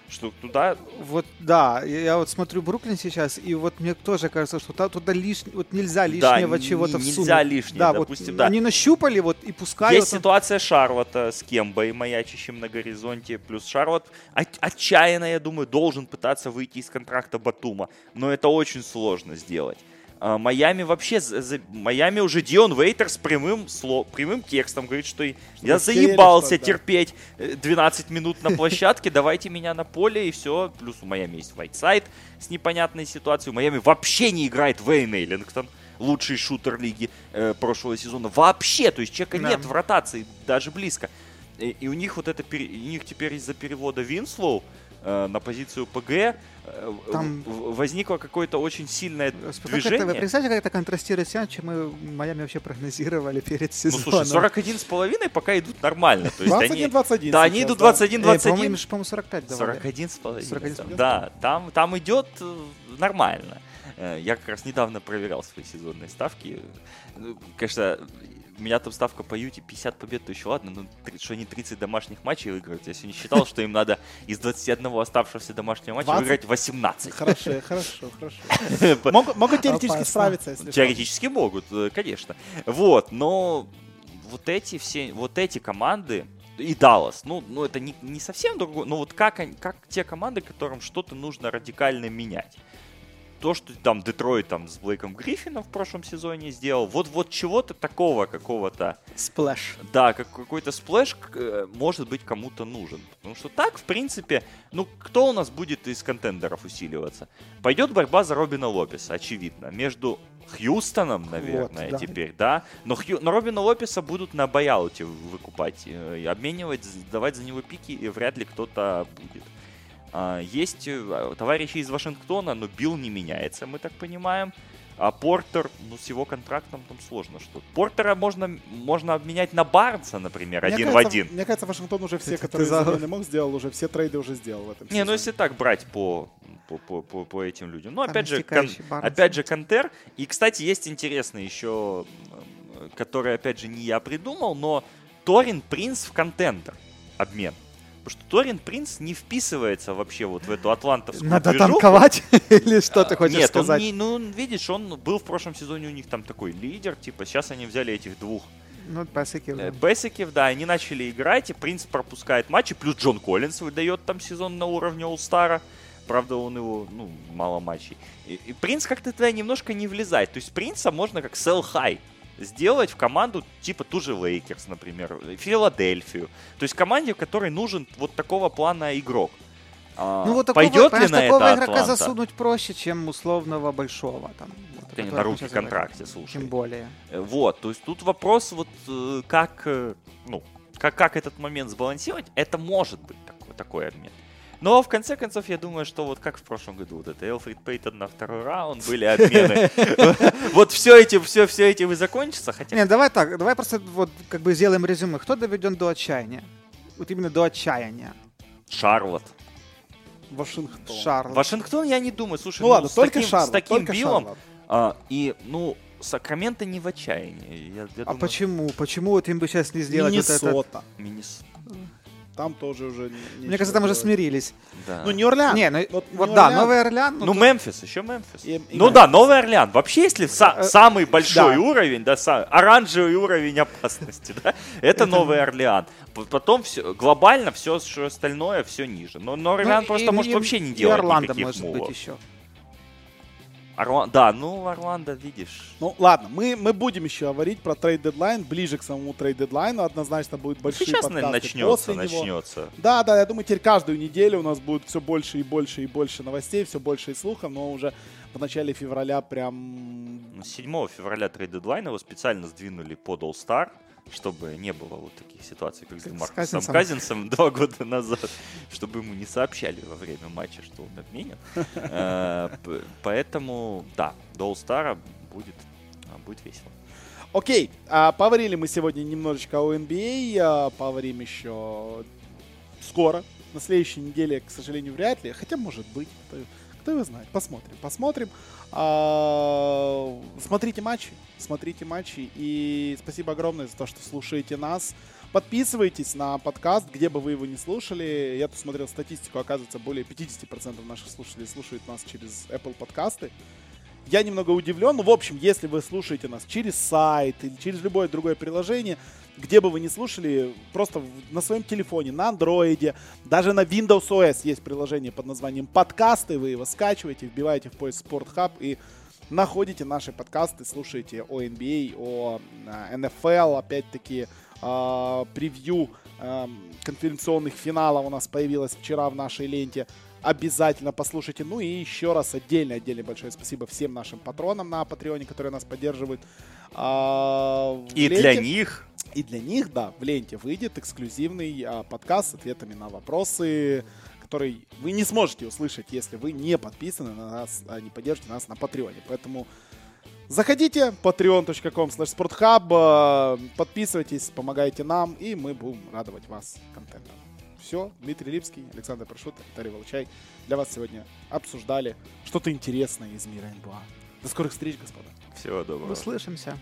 что туда
Вот да, я вот смотрю Бруклин сейчас, и вот мне тоже кажется, что та- туда лишь, вот нельзя
Да,
лишнего
н-
чего-то
нельзя
всунуть.
лишнее,
да,
допустим,
вот
да.
они нащупали вот и пускают.
Есть ситуация Шарлота с Кембой, маячащим на горизонте. Плюс Шарлот от- отчаянно, я думаю, должен пытаться выйти из контракта Батума. Но это очень сложно сделать. А, Майами вообще... за- Майами уже Дион Вейтерс прямым, сло- прямым текстом говорит, что я
хотели,
заебался
что
терпеть э, 12 минут на площадке, давайте меня на поле и все. Плюс у Майами есть Вайтсайд с непонятной ситуацией. У Майами вообще не играет Вейн Эллингтон, лучший шутер лиги э, прошлого сезона. Вообще, то есть человека
Да.
нет в ротации даже близко. И, и у них вот это, у них теперь из-за перевода Винслоу э, на позицию PG э,
Там-
возникло какое-то очень сильное
как это,
движение.
вы представляете, как это контрастирует с тем, чем мы в Майами вообще прогнозировали перед
Ну,
сезоном?
слушай, 41 с половиной пока идут нормально. То есть они,
21-21
да, они идут
да.
21-21.
Э, по-моему, по-моему, 45 давали.
41 с половиной.
41 с
там.
половиной.
Да, там, там идет э, нормально. Э, Я как раз недавно проверял свои сезонные ставки. Ну, Конечно, у меня там ставка по Юте 50 побед, то еще ладно, но три- что они 30 домашних матчей выиграют. Я сегодня считал, что им надо из 21 оставшегося домашнего матча
20?
выиграть 18.
Хорошо, хорошо, хорошо. Могут, могут теоретически справиться, если.
Теоретически могут, э, конечно. Вот, но вот эти все, вот эти команды и Даллас, ну, ну это не, не совсем другое, но вот как, они- как те команды, которым что-то нужно радикально менять. То, что там Детройт там с Блейком Гриффином в прошлом сезоне сделал, вот, вот чего-то такого какого-то
Splash.
да, как какой-то splash э, может быть кому-то нужен. Потому что так, в принципе, ну кто у нас будет из контендеров усиливаться? Пойдет борьба за Робина Лопеса, очевидно. Между Хьюстоном, наверное,
да.
теперь, да. Но, Хью... Но Робина Лопеса будут на бояуте выкупать, э, обменивать, давать за него пики, и вряд ли кто-то будет. А, Есть э, товарищи из Вашингтона, но Билл не меняется, мы так понимаем. А Портер, ну, с его контрактом там сложно что Портера можно, можно обменять на Барнса, например,
Мне
один в
кажется,
один.
Мне кажется, Вашингтон уже все, которые
за-
замены мог, сделал уже, все трейды уже сделал в этом
Не, ну если так брать по, по, по, по, по этим людям. Ну,
Там
опять же, кон-
Барнс.
опять же, Кантер. И, кстати, есть интересный еще, который, опять же, не я придумал, но Торин Принц в контендер обмен. Потому что Торин Принц не вписывается вообще вот в эту атлантовскую
Надо
движуху.
танковать? Или что ты
А,
хочешь
Нет,
сказать?
он не, ну, видишь, он был в прошлом сезоне у них там такой лидер, типа, сейчас они взяли этих двух
Ну, пасеки.
э, Бесиков, да, они начали играть, и Принц пропускает матчи, плюс Джон Коллинс выдает там сезон на уровне All-Стара. Правда, он его, ну, мало матчей. И, и Принц как-то туда немножко не влезает. То есть Принца можно как sell high сделать в команду типа ту же Лейкерс, например, Филадельфию. То есть команде, в которой нужен вот такого плана игрок. А,
Ну вот такого,
Пойдет ли на
такого
это
игрока
Атланта?
засунуть проще, чем условного большого. Там, вот,
на руки контракте, слушай.
Тем более.
Э, Вот, то есть тут вопрос вот э, как, э, ну, как, как этот момент сбалансировать, это может быть такой, такой обмен. Но в конце концов, я думаю, что вот как в прошлом году, вот это Элфрид Пейтон на второй раунд были обмены. Вот все эти, все, все эти вы закончатся, хотя
Не, давай так, давай просто вот как бы сделаем резюме. Кто доведен до отчаяния? Вот именно до отчаяния.
Шарлот.
Вашингтон.
Шарлот.
Вашингтон, я не думаю, слушай,
Ну ладно,
с
только
таким,
Шарлот.
с таким
только
Биллом,
Шарлот.
а, и, ну, Сакраменто не в отчаянии. Я, я
А
думаю,
почему? Почему вот им бы сейчас не сделать вот это?
Миннесота. Там тоже уже... не-
Мне кажется, там уже
делать.
смирились.
да.
Ну, Нью-Орлеан.
Не, ну
Вот
вот да, Новый Орлеан.
Ну,
тут-
Мемфис, еще Мемфис.
И- и
ну
Мемфис.
да, Новый Орлеан. Вообще, если са-
Э,
самый большой
да.
уровень, да, са- оранжевый уровень опасности, да, это Новый Орлеан. Потом все, глобально все остальное все ниже. Но Новый
Ну,
Орлеан
и-
просто может вообще не делать никаких
может
move ов.
быть еще.
Орла- Да, ну Орландо, видишь.
Ну ладно, мы, мы будем еще говорить про трейд-дедлайн, ближе к самому трейд-дедлайну, однозначно будет большие
Сейчас,
подкасты
начнется,
после него.
начнется.
Да, да, я думаю, теперь каждую неделю у нас будет все больше и больше и больше новостей, все больше и слухов, но уже в начале февраля прям...
Ну, 7 февраля трейд дедлайн его специально сдвинули под All Star, чтобы не было вот таких ситуаций, как с Демаркусом
Казинцем.
Казинцем два года назад, чтобы ему не сообщали во время матча, что он обменен. Э, Поэтому, да, до All Star будет, а, будет весело.
Окей, а, поговорили мы сегодня немножечко о NBA, а, поговорим еще скоро. На следующей неделе, к сожалению, вряд ли, хотя может быть, кто, кто его знает. Посмотрим, посмотрим. А, смотрите матчи, смотрите матчи. И спасибо огромное за то, что слушаете нас. Подписывайтесь на подкаст, где бы вы его не слушали. Я тут смотрел статистику, оказывается, более 50% наших слушателей слушают нас через Apple подкасты. Я немного удивлен. Ну, в общем, если вы слушаете нас через сайт или через любое другое приложение, где бы вы ни слушали, просто на своем телефоне, на андроиде, даже на Windows OS есть приложение под названием подкасты, вы его скачиваете, вбиваете в поиск Sport Hub и находите наши подкасты, слушаете о NBA, о а, NFL, опять-таки а, превью а, конференционных финалов у нас появилось вчера в нашей ленте. Обязательно послушайте. Ну и еще раз отдельно, отдельно большое спасибо всем нашим патронам на Патреоне, которые нас поддерживают. А,
И
ленте-
для них
и для них, да, в ленте выйдет эксклюзивный а, подкаст с ответами на вопросы, который вы не сможете услышать, если вы не подписаны на нас, а не поддержите нас на Патреоне. Поэтому заходите patreon.com sporthub, а, подписывайтесь, помогайте нам, и мы будем радовать вас контентом. Все, Дмитрий Липский, Александр Прошут, Виталий Волчай для вас сегодня обсуждали что-то интересное из мира НБА. До скорых встреч, господа.
всего доброго.
Услышимся.